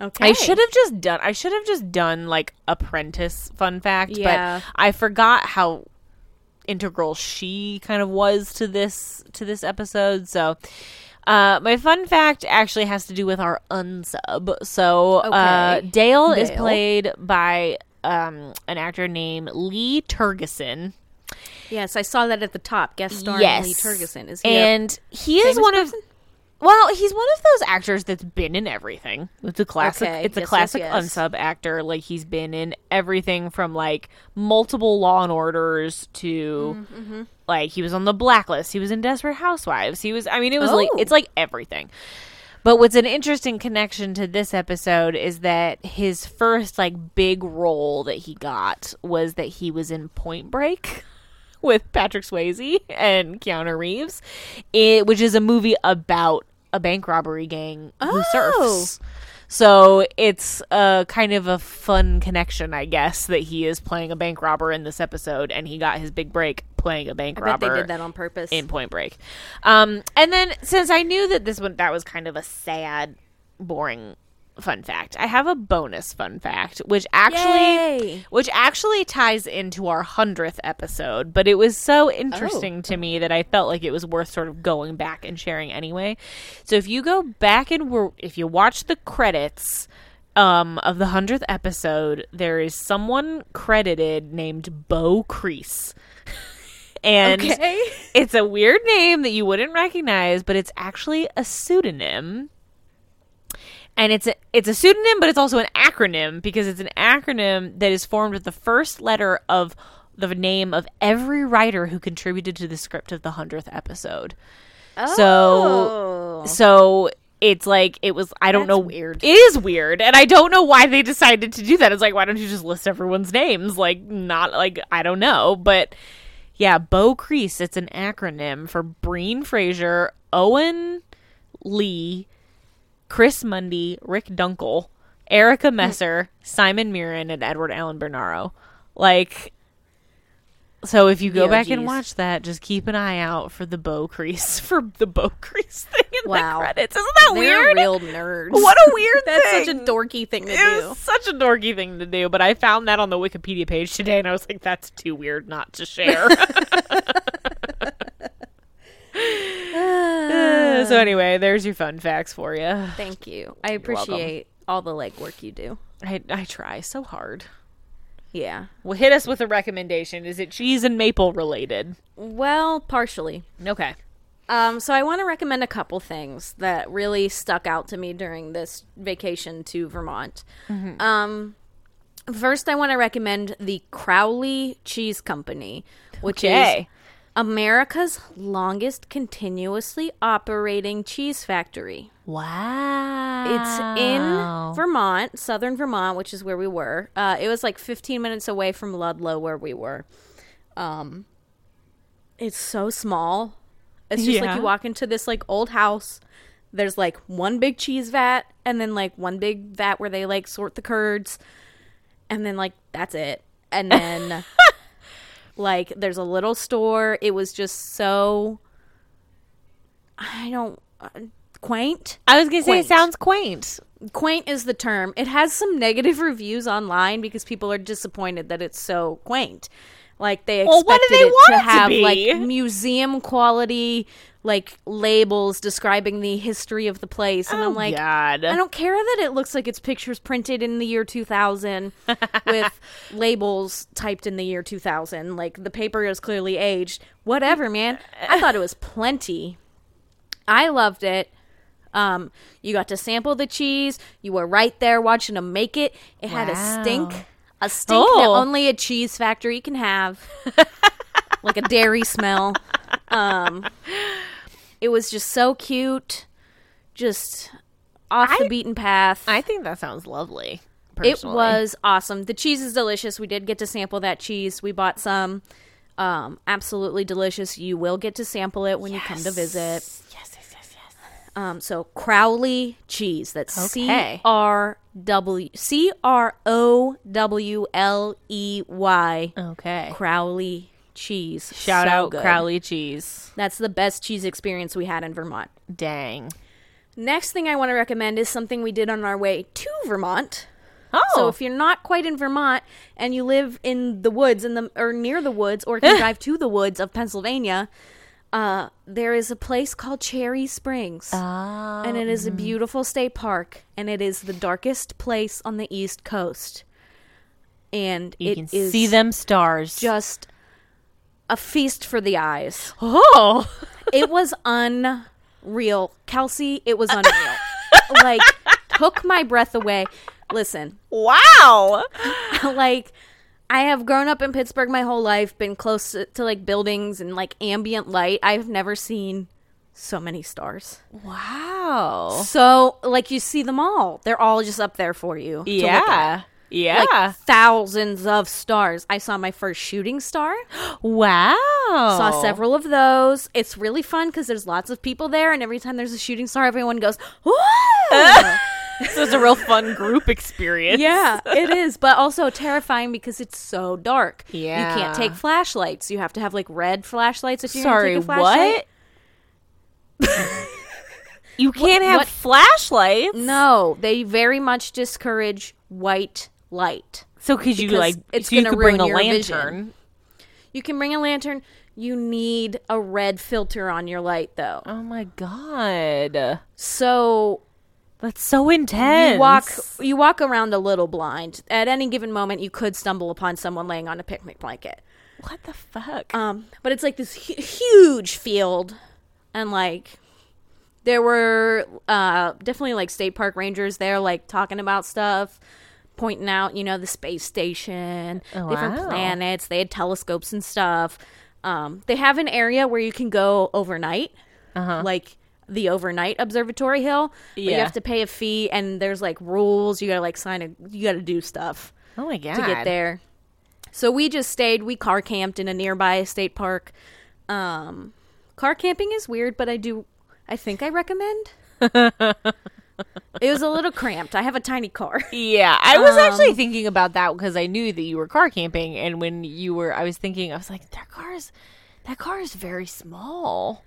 Okay. I should have just done I should have just done like a Prentiss fun fact, Yeah. but I forgot how integral she kind of was to this to this episode. So uh, my fun fact actually has to do with our unsub. So uh, Okay. Dale, is played by um, an actor named Lee Tergesen. Yes, I saw that at the top. Guest star yes, Lee Tergesen. Is he and he is one person? of well, he's one of those actors that's been in everything. It's a classic. Okay, It's a yes, yes, classic yes. unsub actor. Like he's been in everything from like multiple Law and Orders to Mm-hmm, like he was on the Blacklist. He was in Desperate Housewives. He was. I mean, it was like Oh. it's like everything. But what's an interesting connection to this episode is that his first like big role that he got was that he was in Point Break with Patrick Swayze and Keanu Reeves, it, which is a movie about a bank robbery gang who Oh. surfs. So it's a kind of a fun connection, I guess, that he is playing a bank robber in this episode, and he got his big break playing a bank I bet robber they did that on purpose. in Point Break. Um, and then since I knew that this one that was kind of a sad, boring fun fact. I have a bonus fun fact, which actually Yay! which actually ties into our 100th episode, but it was so interesting to me that I felt like it was worth sort of going back and sharing anyway. So if you go back and were if you watch the credits um, of the 100th episode, there is someone credited named Bo Crease. and Okay. it's a weird name that you wouldn't recognize, but it's actually a pseudonym and it's a it's a pseudonym, but it's also an acronym because it's an acronym that is formed with the first letter of the name of every writer who contributed to the script of the hundredth episode. So Oh. so it's like it was I don't That's know weird. It is weird, and I don't know why they decided to do that. It's like why don't you just list everyone's names? Like not like I don't know, but yeah, Bo Crease. It's an acronym for Breen Frazier, Owen Lee, Chris Mundy, Rick Dunkle, Erica hmm. Messer, Simon Mirren, and Edward Allen Bernero. Like, so if you go The back and OGs. watch that, just keep an eye out for the bow crease for the bow crease thing in Wow. the credits. Isn't that They're weird? real nerds. What a weird That's thing. such a dorky thing to It do. was such a dorky thing to do, but I found that on the Wikipedia page today, and I was like, "That's too weird not to share." Uh, so anyway, there's your fun facts for you. Thank you. I appreciate all the legwork you do. I, I try so hard. Yeah. Well, hit us with a recommendation. Is it cheese and maple related? Well, partially. Okay. Um, so I want to recommend a couple things that really stuck out to me during this vacation to Vermont. Um, first, I want to recommend the Crowley Cheese Company, which is Okay. America's longest continuously operating cheese factory. Wow. It's in Vermont, southern Vermont, which is where we were. Uh, it was like 15 minutes away from Ludlow, where we were. Um, it's so small. It's just like you walk into this like old house. There's like one big cheese vat, and then like one big vat where they like sort the curds, and then like that's it. And then like there's a little store. It was just so I don't uh, quaint I was gonna say it sounds quaint. quaint is the term. It has some negative reviews online because people are disappointed that it's so quaint. Like they Well, what do they it want to it to have be? like museum quality like labels describing the history of the place and Oh, I'm like God. I don't care that it looks like it's pictures printed in the year 2000 with labels typed in the year 2000 like the paper is clearly aged. Whatever, man. I thought it was plenty. I loved it. Um, you got to sample the cheese. You were right there watching them make it. It had a stink, a stink that Oh. only a cheese factory can have, like a dairy smell. Um, it was just so cute, just off the beaten path. I think that sounds lovely. it was awesome. The cheese is delicious. We did get to sample that cheese. We bought some. Um, absolutely delicious. You will get to sample it when you come to visit. Yes, yes, yes, yes. Um, so Crowley cheese. That's C Okay. R W C R O W L E Y. Okay. Crowley cheese. Shout So out good. Crowley cheese. That's the best cheese experience we had in Vermont. Dang. Next thing I want to recommend is something we did on our way to Vermont. Oh. So if you're not quite in Vermont and you live in the woods in the or near the woods or can drive to the woods of Pennsylvania, uh, there is a place called Cherry Springs. Ah. and it is a beautiful state park and it is the darkest place on the east coast and you it can is see them stars. just a feast for the eyes oh. it was unreal Kelsie it was unreal like took my breath away listen Wow. like I have grown up in Pittsburgh my whole life, been close to, to like buildings and like ambient light. I've never seen so many stars. Wow. So like you see them all. They're all just up there for you. to look at. Yeah. Yeah. Like thousands of stars. I saw my first shooting star. wow. Saw several of those. It's really fun because there's lots of people there, and every time there's a shooting star, everyone goes, "Whoa!" So it's a real fun group experience. Yeah, it is, but also terrifying because it's so dark. Yeah. you can't take flashlights. You have to have like red flashlights if you're Sorry, take a flashlight. what? You can't have what- flashlights. No, they very much discourage white light. So could you like? it's so you gonna could bring a your vision. lantern. You can bring a lantern. You need a red filter on your light, though. Oh my god, So that's so intense. you walk you walk around a little blind. At any given moment, you could stumble upon someone laying on a picnic blanket. What the fuck? Um, but it's like this hu- huge field, and like there were uh, definitely like state park rangers there, like talking about stuff, pointing out you know the space station, Oh, different planets. They had telescopes and stuff. Um, they have an area where you can go overnight, Uh-huh. like the overnight observatory hill. But you have to pay a fee, and there's like rules. You gotta like sign a. You gotta do stuff oh my god. to get there. So we just stayed. We car camped in a nearby state park. Um, car camping is weird, but I do. I think I recommend. it was a little cramped. I have a tiny car. Yeah, I was actually Um, thinking about that because I knew that you were car camping, and when you were, I was thinking, I was like, that car is, that car is very small.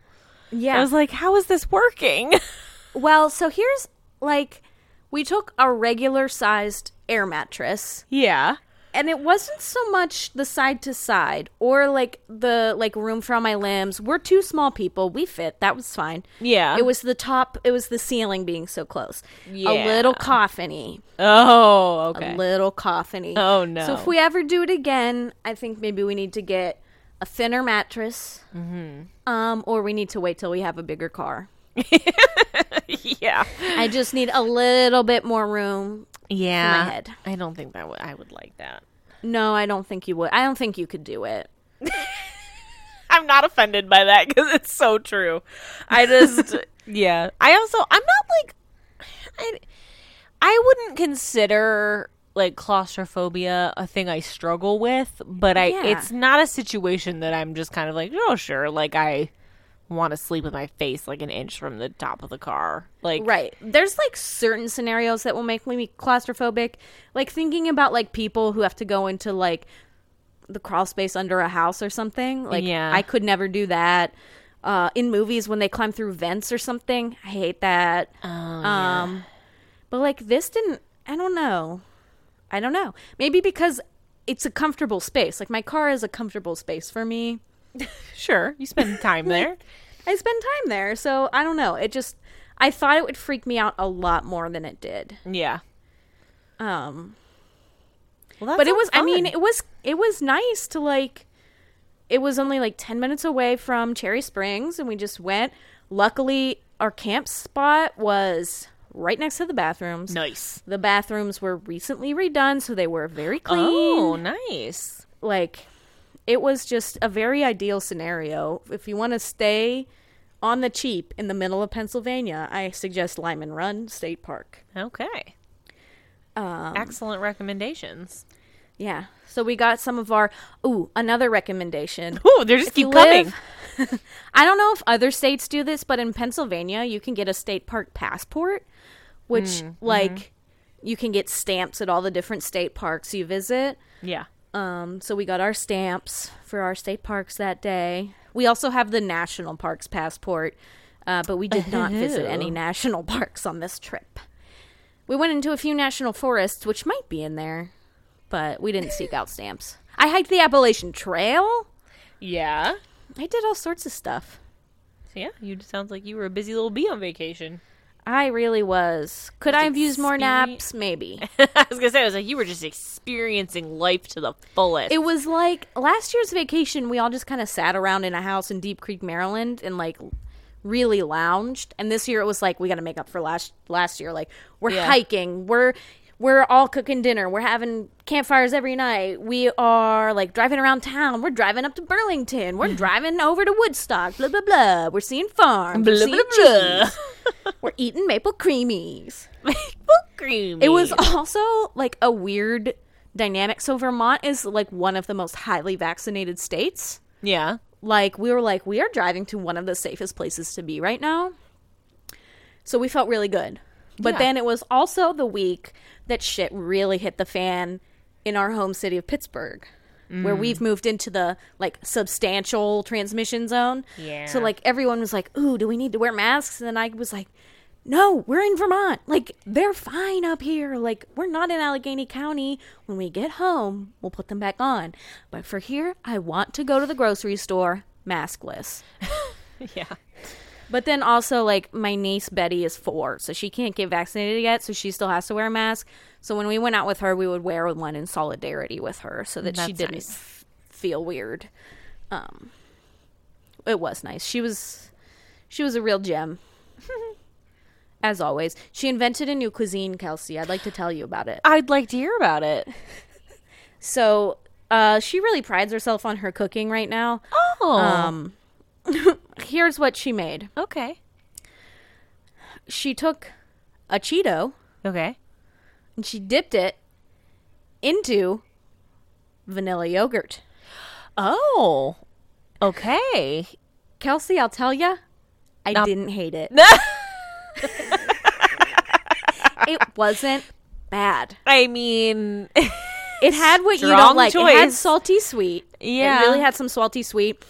Yeah. I was like, how is this working? well, so here's like we took a regular sized air mattress yeah. And it wasn't so much the side to side or like the like room for all my limbs. We're two small people. We fit. That was fine. Yeah. It was the top. It was the ceiling being so close. Yeah. A little coffiny. Oh, okay. A little coffiny. Oh, no. So if we ever do it again, I think maybe we need to get a thinner mattress. Mm-hmm. Um, or we need to wait till we have a bigger car. yeah. I just need a little bit more room. Yeah. head. I don't think that would, I would like that. No, I don't think you would. I don't think you could do it. I'm not offended by that because it's so true. I just, yeah. I also, I'm not like, I, I wouldn't consider like claustrophobia a thing I struggle with, but I, Yeah. it's not a situation that I'm just kind of like, oh, sure. Like, I want to sleep with my face like an inch from the top of the car. Like, Right. There's like certain scenarios that will make me claustrophobic. Like thinking about like people who have to go into like the crawl space under a house or something. Like Yeah. I could never do that. Uh, in movies when they climb through vents or something, I hate that. Oh, um, but like this didn't. I don't know. I don't know. Maybe because it's a comfortable space. Like my car is a comfortable space for me. Sure. You spend time there. I spend time there, so I don't know. It just I thought it would freak me out a lot more than it did. Yeah. Um Well, but it was I mean it was it was nice to like it was only like 10 minutes away from Cherry Springs and we just went. Luckily our camp spot was right next to the bathrooms. nice. The bathrooms were recently redone so they were very clean. Oh, nice. Like it was just a very ideal scenario. If you want to stay on the cheap in the middle of Pennsylvania, I suggest Lyman Run State Park. Okay. Um, Excellent recommendations. yeah. So we got some of our. Ooh, another recommendation. Ooh, they just If keep coming. live- I don't know if other states do this, but in Pennsylvania, you can get a state park passport, which Mm-hmm. like you can get stamps at all the different state parks you visit. Yeah. Um, so we got our stamps for our state parks that day. We also have the national parks passport, uh, but we did not visit any national parks on this trip. We went into a few national forests, which might be in there, but we didn't seek out stamps. I hiked the Appalachian Trail. Yeah. I did all sorts of stuff. So yeah, you sounds like you were a busy little bee on vacation. I really was. Could I have used more naps? Maybe. I was gonna say, I was like, you were just experiencing life to the fullest. It was like last year's vacation. We all just kind of sat around in a house in Deep Creek, Maryland, and like really lounged. And this year it was like we got to make up for last last year. Like we're Yeah. hiking, we're we're all cooking dinner, we're having campfires every night. We are like driving around town. We're driving up to Burlington. We're driving over to Woodstock. Blah blah blah. We're seeing farms. Blah, we're blah, blah. we're eating maple creamies. cream. It was also like a weird dynamic. So Vermont is like one of the most highly vaccinated states. yeah. Like we were like we are driving to one of the safest places to be right now. So we felt really good. But Yeah. then it was also the week that shit really hit the fan in our home city of Pittsburgh. Where Mm. we've moved into the like substantial transmission zone. Yeah. So like everyone was like, "Ooh, do we need to wear masks?" And then I was like, no, we're in Vermont. Like, they're fine up here. Like, we're not in Allegheny County. When we get home, we'll put them back on. But for here, I want to go to the grocery store maskless. yeah. But then also, like, my niece Betty is four, so she can't get vaccinated yet, so she still has to wear a mask. So when we went out with her, we would wear one in solidarity with her so that she didn't nice. f- feel weird. Um, it was nice. She was, she was a real gem. As always, she invented a new cuisine, Kelsie. I'd like to tell you about it. I'd like to hear about it. So, uh, she really prides herself on her cooking right now. Oh. Um, here's what she made. okay. She took a Cheeto Okay. and she dipped it into vanilla yogurt. Oh. Okay. Kelsie, I'll tell you, I didn't hate it. it wasn't bad. I mean, It had what you Strong don't like. It had choice. salty sweet. Yeah. It really had some salty sweet.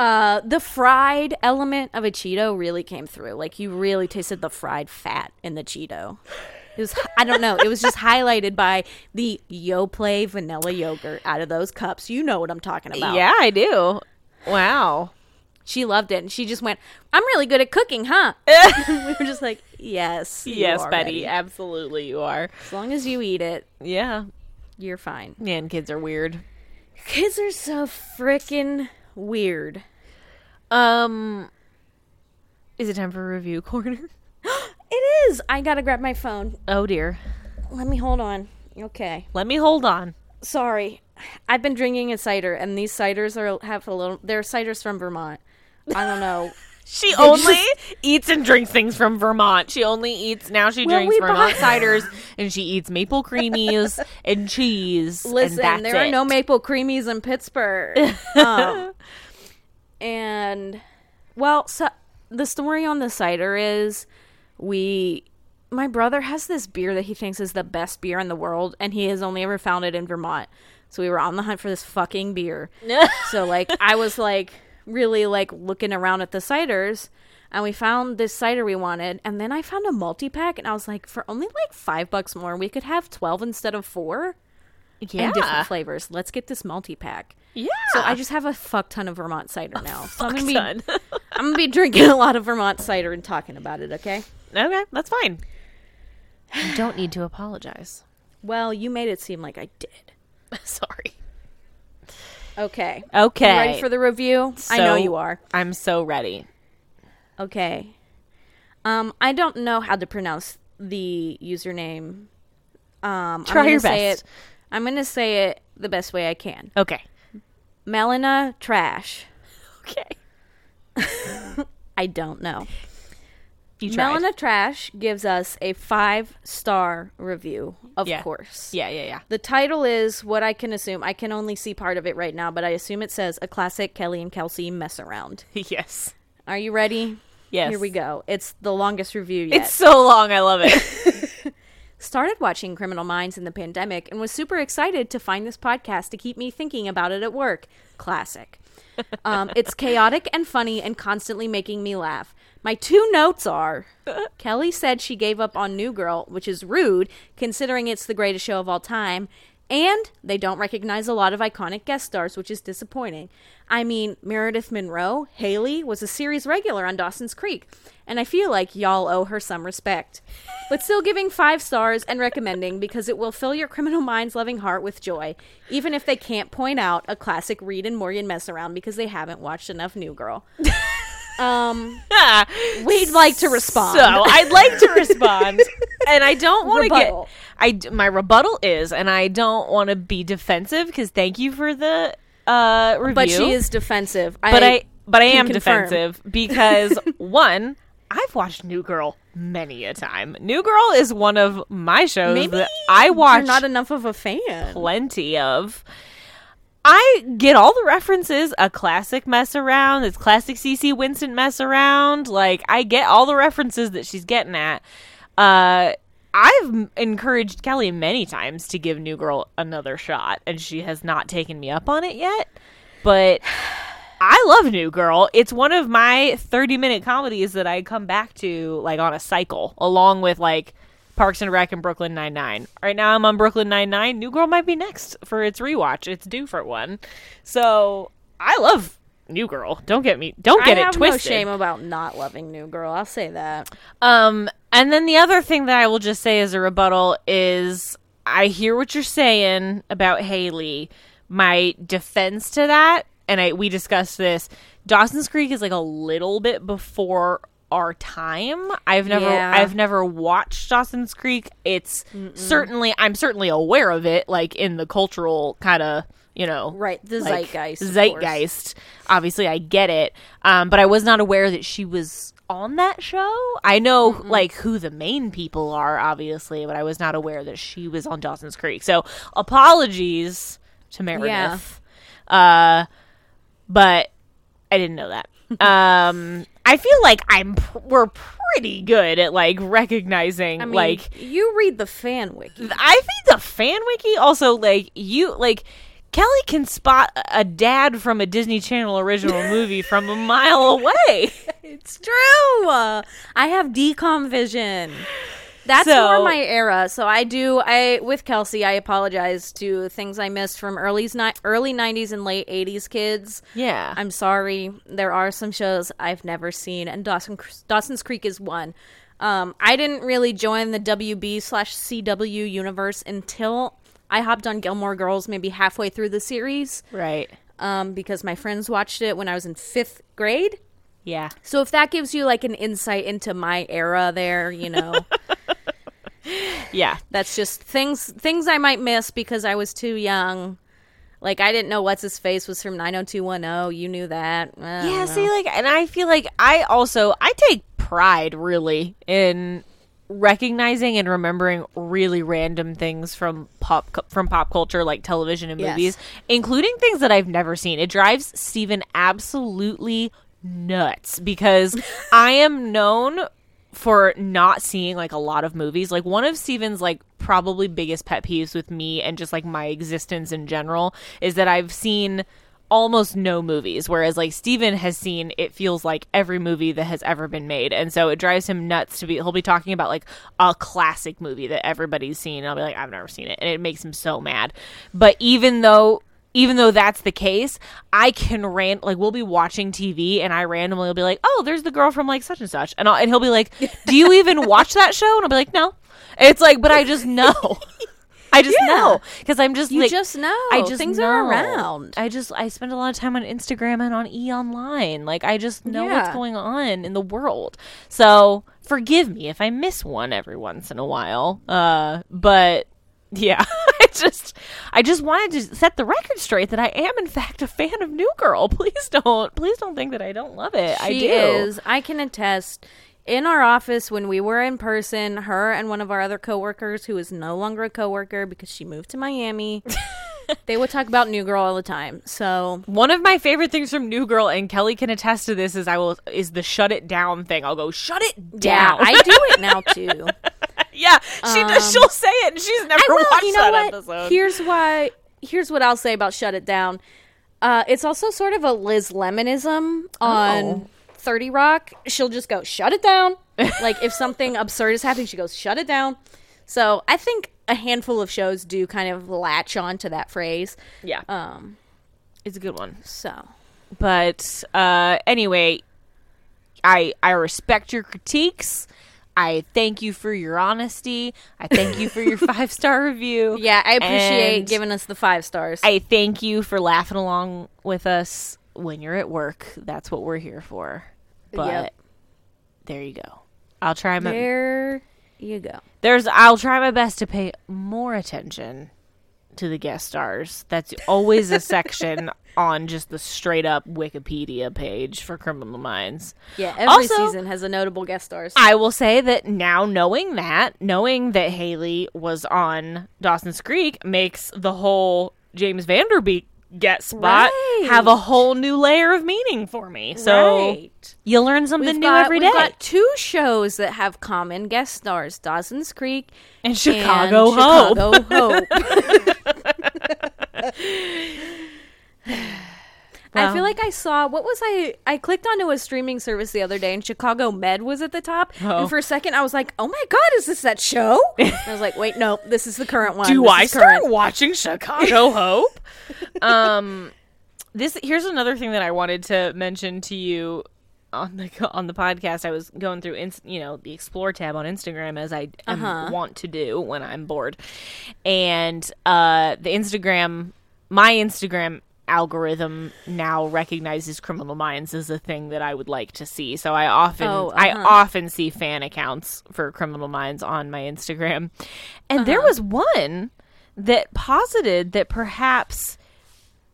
Uh, the fried element of a Cheeto really came through. Like you really tasted the fried fat in the Cheeto. It was I don't know. It was just highlighted by the Yoplait vanilla yogurt out of those cups. You know what I'm talking about. yeah, I do. Wow. She loved it, and she just went, "I'm really good at cooking, huh?" we were just like, "Yes, you yes, Betty. Absolutely, you are. As long as you eat it, Yeah. you're fine." Man, kids are weird. Kids are so freaking weird. Um, is it time for review corner? It is. I gotta grab my phone. Oh dear. Let me hold on. Okay. Let me hold on. Sorry. I've been drinking a cider, and these ciders are have a little. They're ciders from Vermont. I don't know. She only eats and drinks things from Vermont. She only eats now. She Well, drinks Vermont bought- ciders, and she eats maple creamies and cheese. Listen, and there are it. no maple creamies in Pittsburgh. um, and well, so the story on the cider is we my brother has this beer that he thinks is the best beer in the world and he has only ever found it in Vermont. So we were on the hunt for this fucking beer. so like I was like really like looking around at the ciders and we found this cider we wanted and then I found a multi-pack and I was like for only like 5 bucks more we could have 12 instead of 4 yeah. and different flavors. Let's get this multi-pack. Yeah. So I just have a fuck ton of Vermont cider now. So I'm gonna be Son. I'm gonna be drinking a lot of Vermont cider and talking about it. Okay. okay, that's fine. You don't need to apologize. Well, you made it seem like I did. Sorry. Okay. Okay. You ready for the review? I know you are. I'm so ready. Okay. Um, I don't know how to pronounce the username. Um, Try I'm gonna your say best. It, I'm gonna say it the best way I can. Okay. Melina Trash. Okay. I don't know. You tried. Melina Trash gives us a five star review, of Yeah. course. Yeah, yeah, yeah. The title is what I can assume. I can only see part of it right now, but I assume it says a classic Kelly and Kelsie mess around. yes. Are you ready? Yes. Here we go. It's the longest review yet. It's so long. I love it. Started watching Criminal Minds in the pandemic and was super excited to find this podcast to keep me thinking about it at work. Classic. Um, it's chaotic and funny and constantly making me laugh. My two notes are Kelly said she gave up on New Girl, which is rude considering it's the greatest show of all time. And they don't recognize a lot of iconic guest stars, which is disappointing. I mean, Meredith Monroe, Haley, was a series regular on Dawson's Creek, and I feel like y'all owe her some respect. But still giving five stars and recommending because it will fill your criminal mind's loving heart with joy, even if they can't point out a classic Reid and Morgan mess around because they haven't watched enough New Girl. Um, we'd like to respond. So I'd like to respond, and I don't want to get. I my rebuttal is, and I don't want to be defensive because thank you for the uh review. but she is defensive. But I, but I am confirm. defensive because one, I've watched New Girl many a time. New Girl is one of my shows maybe that I watch not enough of a fan. plenty of. I get all the references. A classic mess around. It's classic CC Winston mess around. Like I get all the references that she's getting at. Uh, I've encouraged Kelly many times to give New Girl another shot, and she has not taken me up on it yet. But I love New Girl. It's one of my 30 minute comedies that I come back to like on a cycle, along with like Parks and Rec and Brooklyn Nine Nine. Right now, I'm on Brooklyn Nine Nine. New Girl might be next for its rewatch. It's due for one. So I love New Girl. Don't get me. Don't get I it have twisted. no shame about not loving New Girl. I'll say that. Um, and then the other thing that I will just say as a rebuttal is I hear what you're saying about Haley. My defense to that, and I we discussed this. Dawson's Creek is like a little bit before our time. I've never Yeah. I've never watched Dawson's Creek. It's certainly I'm certainly aware of it, like in the cultural kind of you know Right, the like, zeitgeist. zeitgeist. Obviously, I get it, um, but I was not aware that she was on that show. I know like who the main people are, obviously, but I was not aware that she was on Dawson's Creek. So apologies to Meredith, uh, but I didn't know that. um, I feel like I'm pr- we're pretty good at like recognizing I mean, like you read the fan wiki. I think the fan wiki also like you like Kelly can spot a dad from a Disney Channel original movie from a mile away. It's true. I have DCOM vision. That's So- more my era. So I do. I with Kelsie. I apologize to things I missed from early early '90s and late '80s kids. Yeah. I'm sorry. There are some shows I've never seen, and Dawson Dawson's Creek is one. Um, I didn't really join the WB slash CW universe until I hopped on Gilmore Girls, maybe halfway through the series, right. um, because my friends watched it when I was in fifth grade. Yeah. So if that gives you like an insight into my era there, you know, Yeah. that's just things things I might miss because I was too young. Like I didn't know what's his face was from 90210. You knew that. Yeah, know. see like and I feel like I also I take pride really in recognizing and remembering really random things from pop from pop culture like television and Yes. movies including things that I've never seen. It drives Steven absolutely nuts because I am known for not seeing like a lot of movies. Like one of Steven's like probably biggest pet peeves with me and just like my existence in general is that I've seen almost no movies whereas like Steven has seen it feels like every movie that has ever been made and so it drives him nuts to be he'll be talking about like a classic movie that everybody's seen and I'll be like I've never seen it and it makes him so mad but even though even though that's the case, I can ran like we'll be watching TV and I randomly will be like, "Oh, there's the girl from like such and such," and I'll, and he'll be like, "Do you even watch that show?" And I'll be like, "No." It's like, but I just know, I just Yeah. know because I'm just You like, just know. I just things know. are around. I just I spend a lot of time on Instagram and on E Online. Like I just know what's going on in the world. So forgive me if I miss one every once in a while. Uh, but yeah, I just I just wanted to set the record straight that I am in fact a fan of New Girl. Please don't please don't think that I don't love it. I She do. is. I can attest. In our office, when we were in person, her and one of our other coworkers, who is no longer a coworker because she moved to Miami, they would talk about New Girl all the time. So One of my favorite things from New Girl, and Kelly can attest to this, is I will is the shut it down thing. I'll go shut it yeah, down. I do it now too. yeah, she does. She'll say it, and she's never Um, will. watched You know that what? episode. Here's why. Here's what I'll say about Shut It Down. Uh, it's also sort of a Liz Lemonism on Oh. 30 Rock. She'll just go, shut it down. like, if something absurd is happening, she goes, shut it down. So I think a handful of shows do kind of latch on to that phrase. yeah, Um, it's a good one. so But uh, anyway, I I respect your critiques. I thank you for your honesty. I thank you for your five star review. yeah, I appreciate And giving us the five stars. I thank you for laughing along with us when you're at work. That's what we're here for. But Yep. there you go. I'll try my there you go. there's I'll try my best to pay more attention to the guest stars. That's always a section on just the straight up Wikipedia page for Criminal Minds. Yeah, every Also- season has a notable guest stars. I will say that now knowing that, knowing that Haley was on Dawson's Creek makes the whole James Van Der Beek get spot Right. have a whole new layer of meaning for me. So Right. you learn something We've new got, every we've got two shows that have common guest stars: Dawson's Creek and Chicago and Hope. Chicago Hope. I feel like I saw what was I? I clicked onto a streaming service the other day, and Chicago Med was at the top. Oh. And for a second, I was like, "Oh my god, is this that show?" I was like, "Wait, no, this is the current one." Do This I start current. watching Chicago Hope? um, this here's another thing that I wanted to mention to you on the on the podcast. I was going through, ins, you know, the Explore tab on Instagram as I Uh-huh. want to do when I'm bored, and uh, the Instagram, my Instagram algorithm now recognizes criminal minds as a thing that I would like to see. So I often Oh, I uh-huh. often see fan accounts for criminal minds on my Instagram. And there Uh-huh. was one that posited that perhaps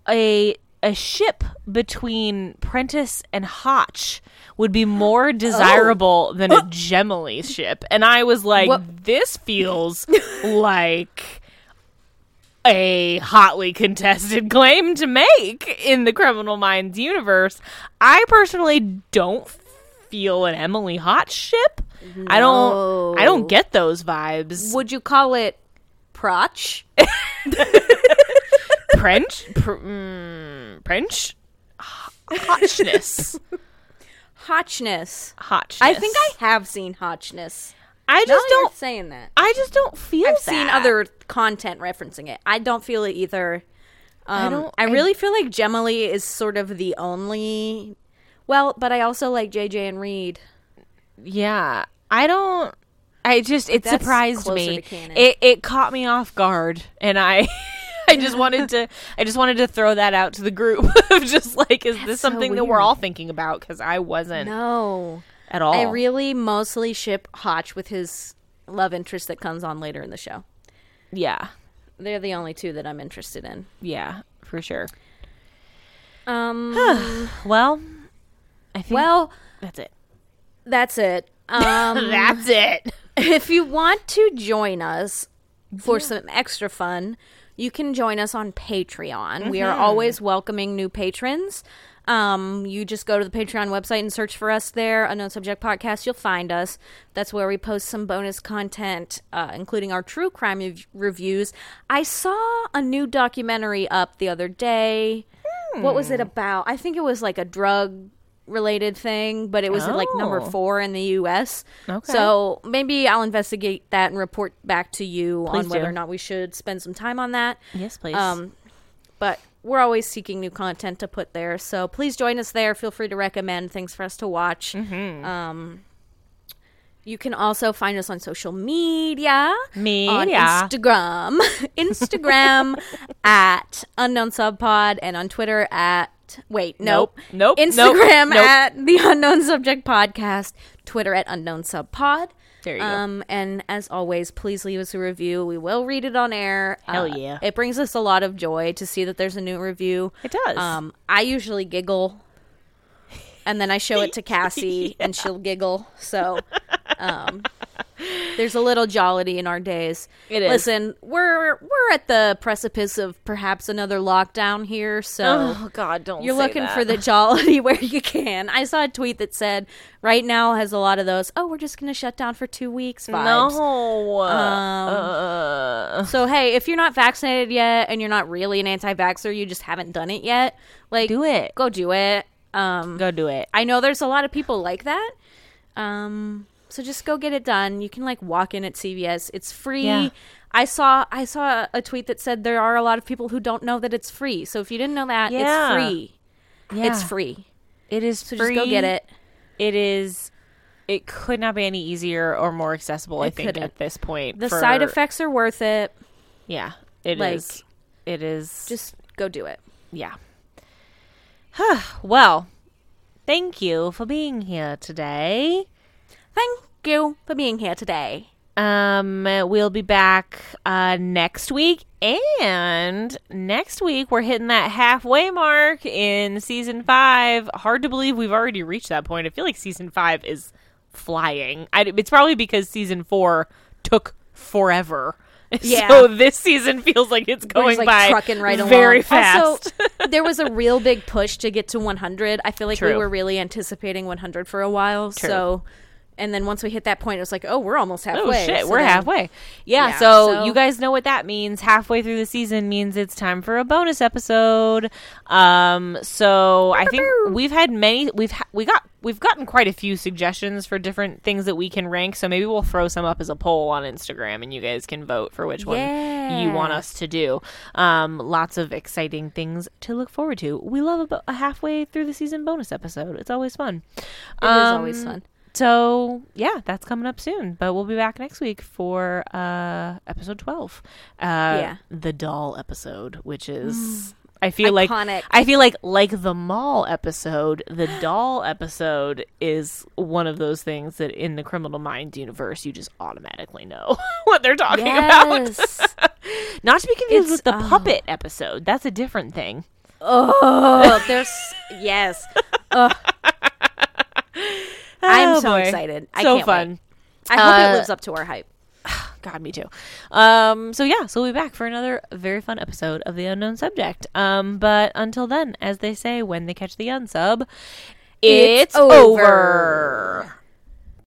a a ship between Prentiss and Hotch would be more desirable than a Gemily ship. And I was like, What- this feels like a hotly contested claim to make in the Criminal Minds universe. I personally don't feel an Emily Hotch ship. I don't I don't get those vibes. Would you call it Proch? French? Pr- mm, French? Hotchness. Hotchness. Hotchness. I think I have seen Hotchness. I Now just you're don't saying that. I just don't feel I've seen other content referencing it. I don't feel it either. Um, I don't- I- really feel like Gemily is sort of the only. Well, but I also like JJ and Reid. Yeah. I don't I just it That's surprised me. It it caught me off guard and I I just wanted to I just wanted to throw that out to the group of just like is this That's so something that we're all thinking about cuz I wasn't No, at all. I really mostly ship Hotch with his love interest that comes on later in the show. yeah. They're the only two that I'm interested in. Yeah, for sure. Um, Well, I think well, that's it. that's it. Um, That's it. if you want to join us for some extra fun, you can join us on Patreon. We are always welcoming new patrons. Um, you just go to the Patreon website and search for us there, Unknown Subject Podcast. You'll find us. That's where we post some bonus content, uh, including our true crime rev- reviews. I saw a new documentary up the other day. What was it about? I think it was like a drug related thing, but it was like number Oh. four in the U.S. Okay. So maybe I'll investigate that and report back to you Please on whether do. or not we should spend some time on that. Yes, please. Um, but we're always seeking new content to put there, so please join us there. Feel free to recommend things for us to watch. Mm-hmm. Um, you can also find us on social media. On Media. Instagram. Instagram at Unknown Subpod and on Twitter at wait, nope. Nope. Nope. Instagram Nope. at the Unknown Subject Podcast, Twitter at Unknown Subpod. There you go. um, And as always, please leave us a review. We will read it on air. Hell Uh, yeah. It brings us a lot of joy to see that there's a new review. It does. Um, I usually giggle, and then I show it to Cassie, and she'll giggle. So, um, there's a little jollity in our days. It is. Listen, we're we're at the precipice of perhaps another lockdown here, so oh God, don't. you're looking that. for the jollity where you can. I saw a tweet that said right now has a lot of those. Oh, we're just going to shut down for two weeks vibes. No. Um, uh, So hey, if you're not vaccinated yet and you're not really an anti-vaxxer, you just haven't done it yet. Like, do it. Go do it. Um, Go do it. I know there's a lot of people like that. Um, so just go get it done. You can like walk in at CVS. It's free. Yeah. I saw I saw a tweet that said there are a lot of people who don't know that it's free. So if you didn't know that, Yeah. it's free. Yeah. It's free. It is So free. just go get it. It is. It could not be any easier or more accessible. I think couldn't. at this point, The for- side effects are worth it. Yeah, it like, is. It is. Just go do it. yeah. well, thank you for being here today. Thank you for being here today. Um, we'll be back uh, next week, and next week we're hitting that halfway mark in season five. Hard to believe we've already reached that point. I feel like season five is flying. I, it's probably because season four took forever. Yeah. So this season feels like it's going like, by trucking right along. very fast. Also, there was a real big push to get to 100. I feel like we were really anticipating 100 for a while. True. So and then once we hit that point, it was like, oh, we're almost halfway. Oh shit, So we're then- halfway. Yeah, Yeah, so, so- you guys know what that means. Halfway through the season means it's time for a bonus episode. Um, so I think we've had many. We've ha- we got we've gotten quite a few suggestions for different things that we can rank. So maybe we'll throw some up as a poll on Instagram, and you guys can vote for which one you want us to do. Um, lots of exciting things to look forward to. We love a halfway through the season bonus episode. It's always fun. It is always Um, fun. So yeah, that's coming up soon. But we'll be back next week for uh episode twelve. Uh Yeah. the doll episode, which is I feel like I feel like like the mall episode, the doll episode is one of those things that in the criminal minds universe you just automatically know what they're talking about. Not to be confused It's- with the oh. puppet episode. That's a different thing. oh, there's yes. I'm Oh, so boy. excited. I so fun. Wait. I hope Uh, it lives up to our hype. God, me too. Um, so yeah, so we'll be back for another very fun episode of the unknown subject. Um, but until then, as they say when they catch the unsub, it's, It's over. over.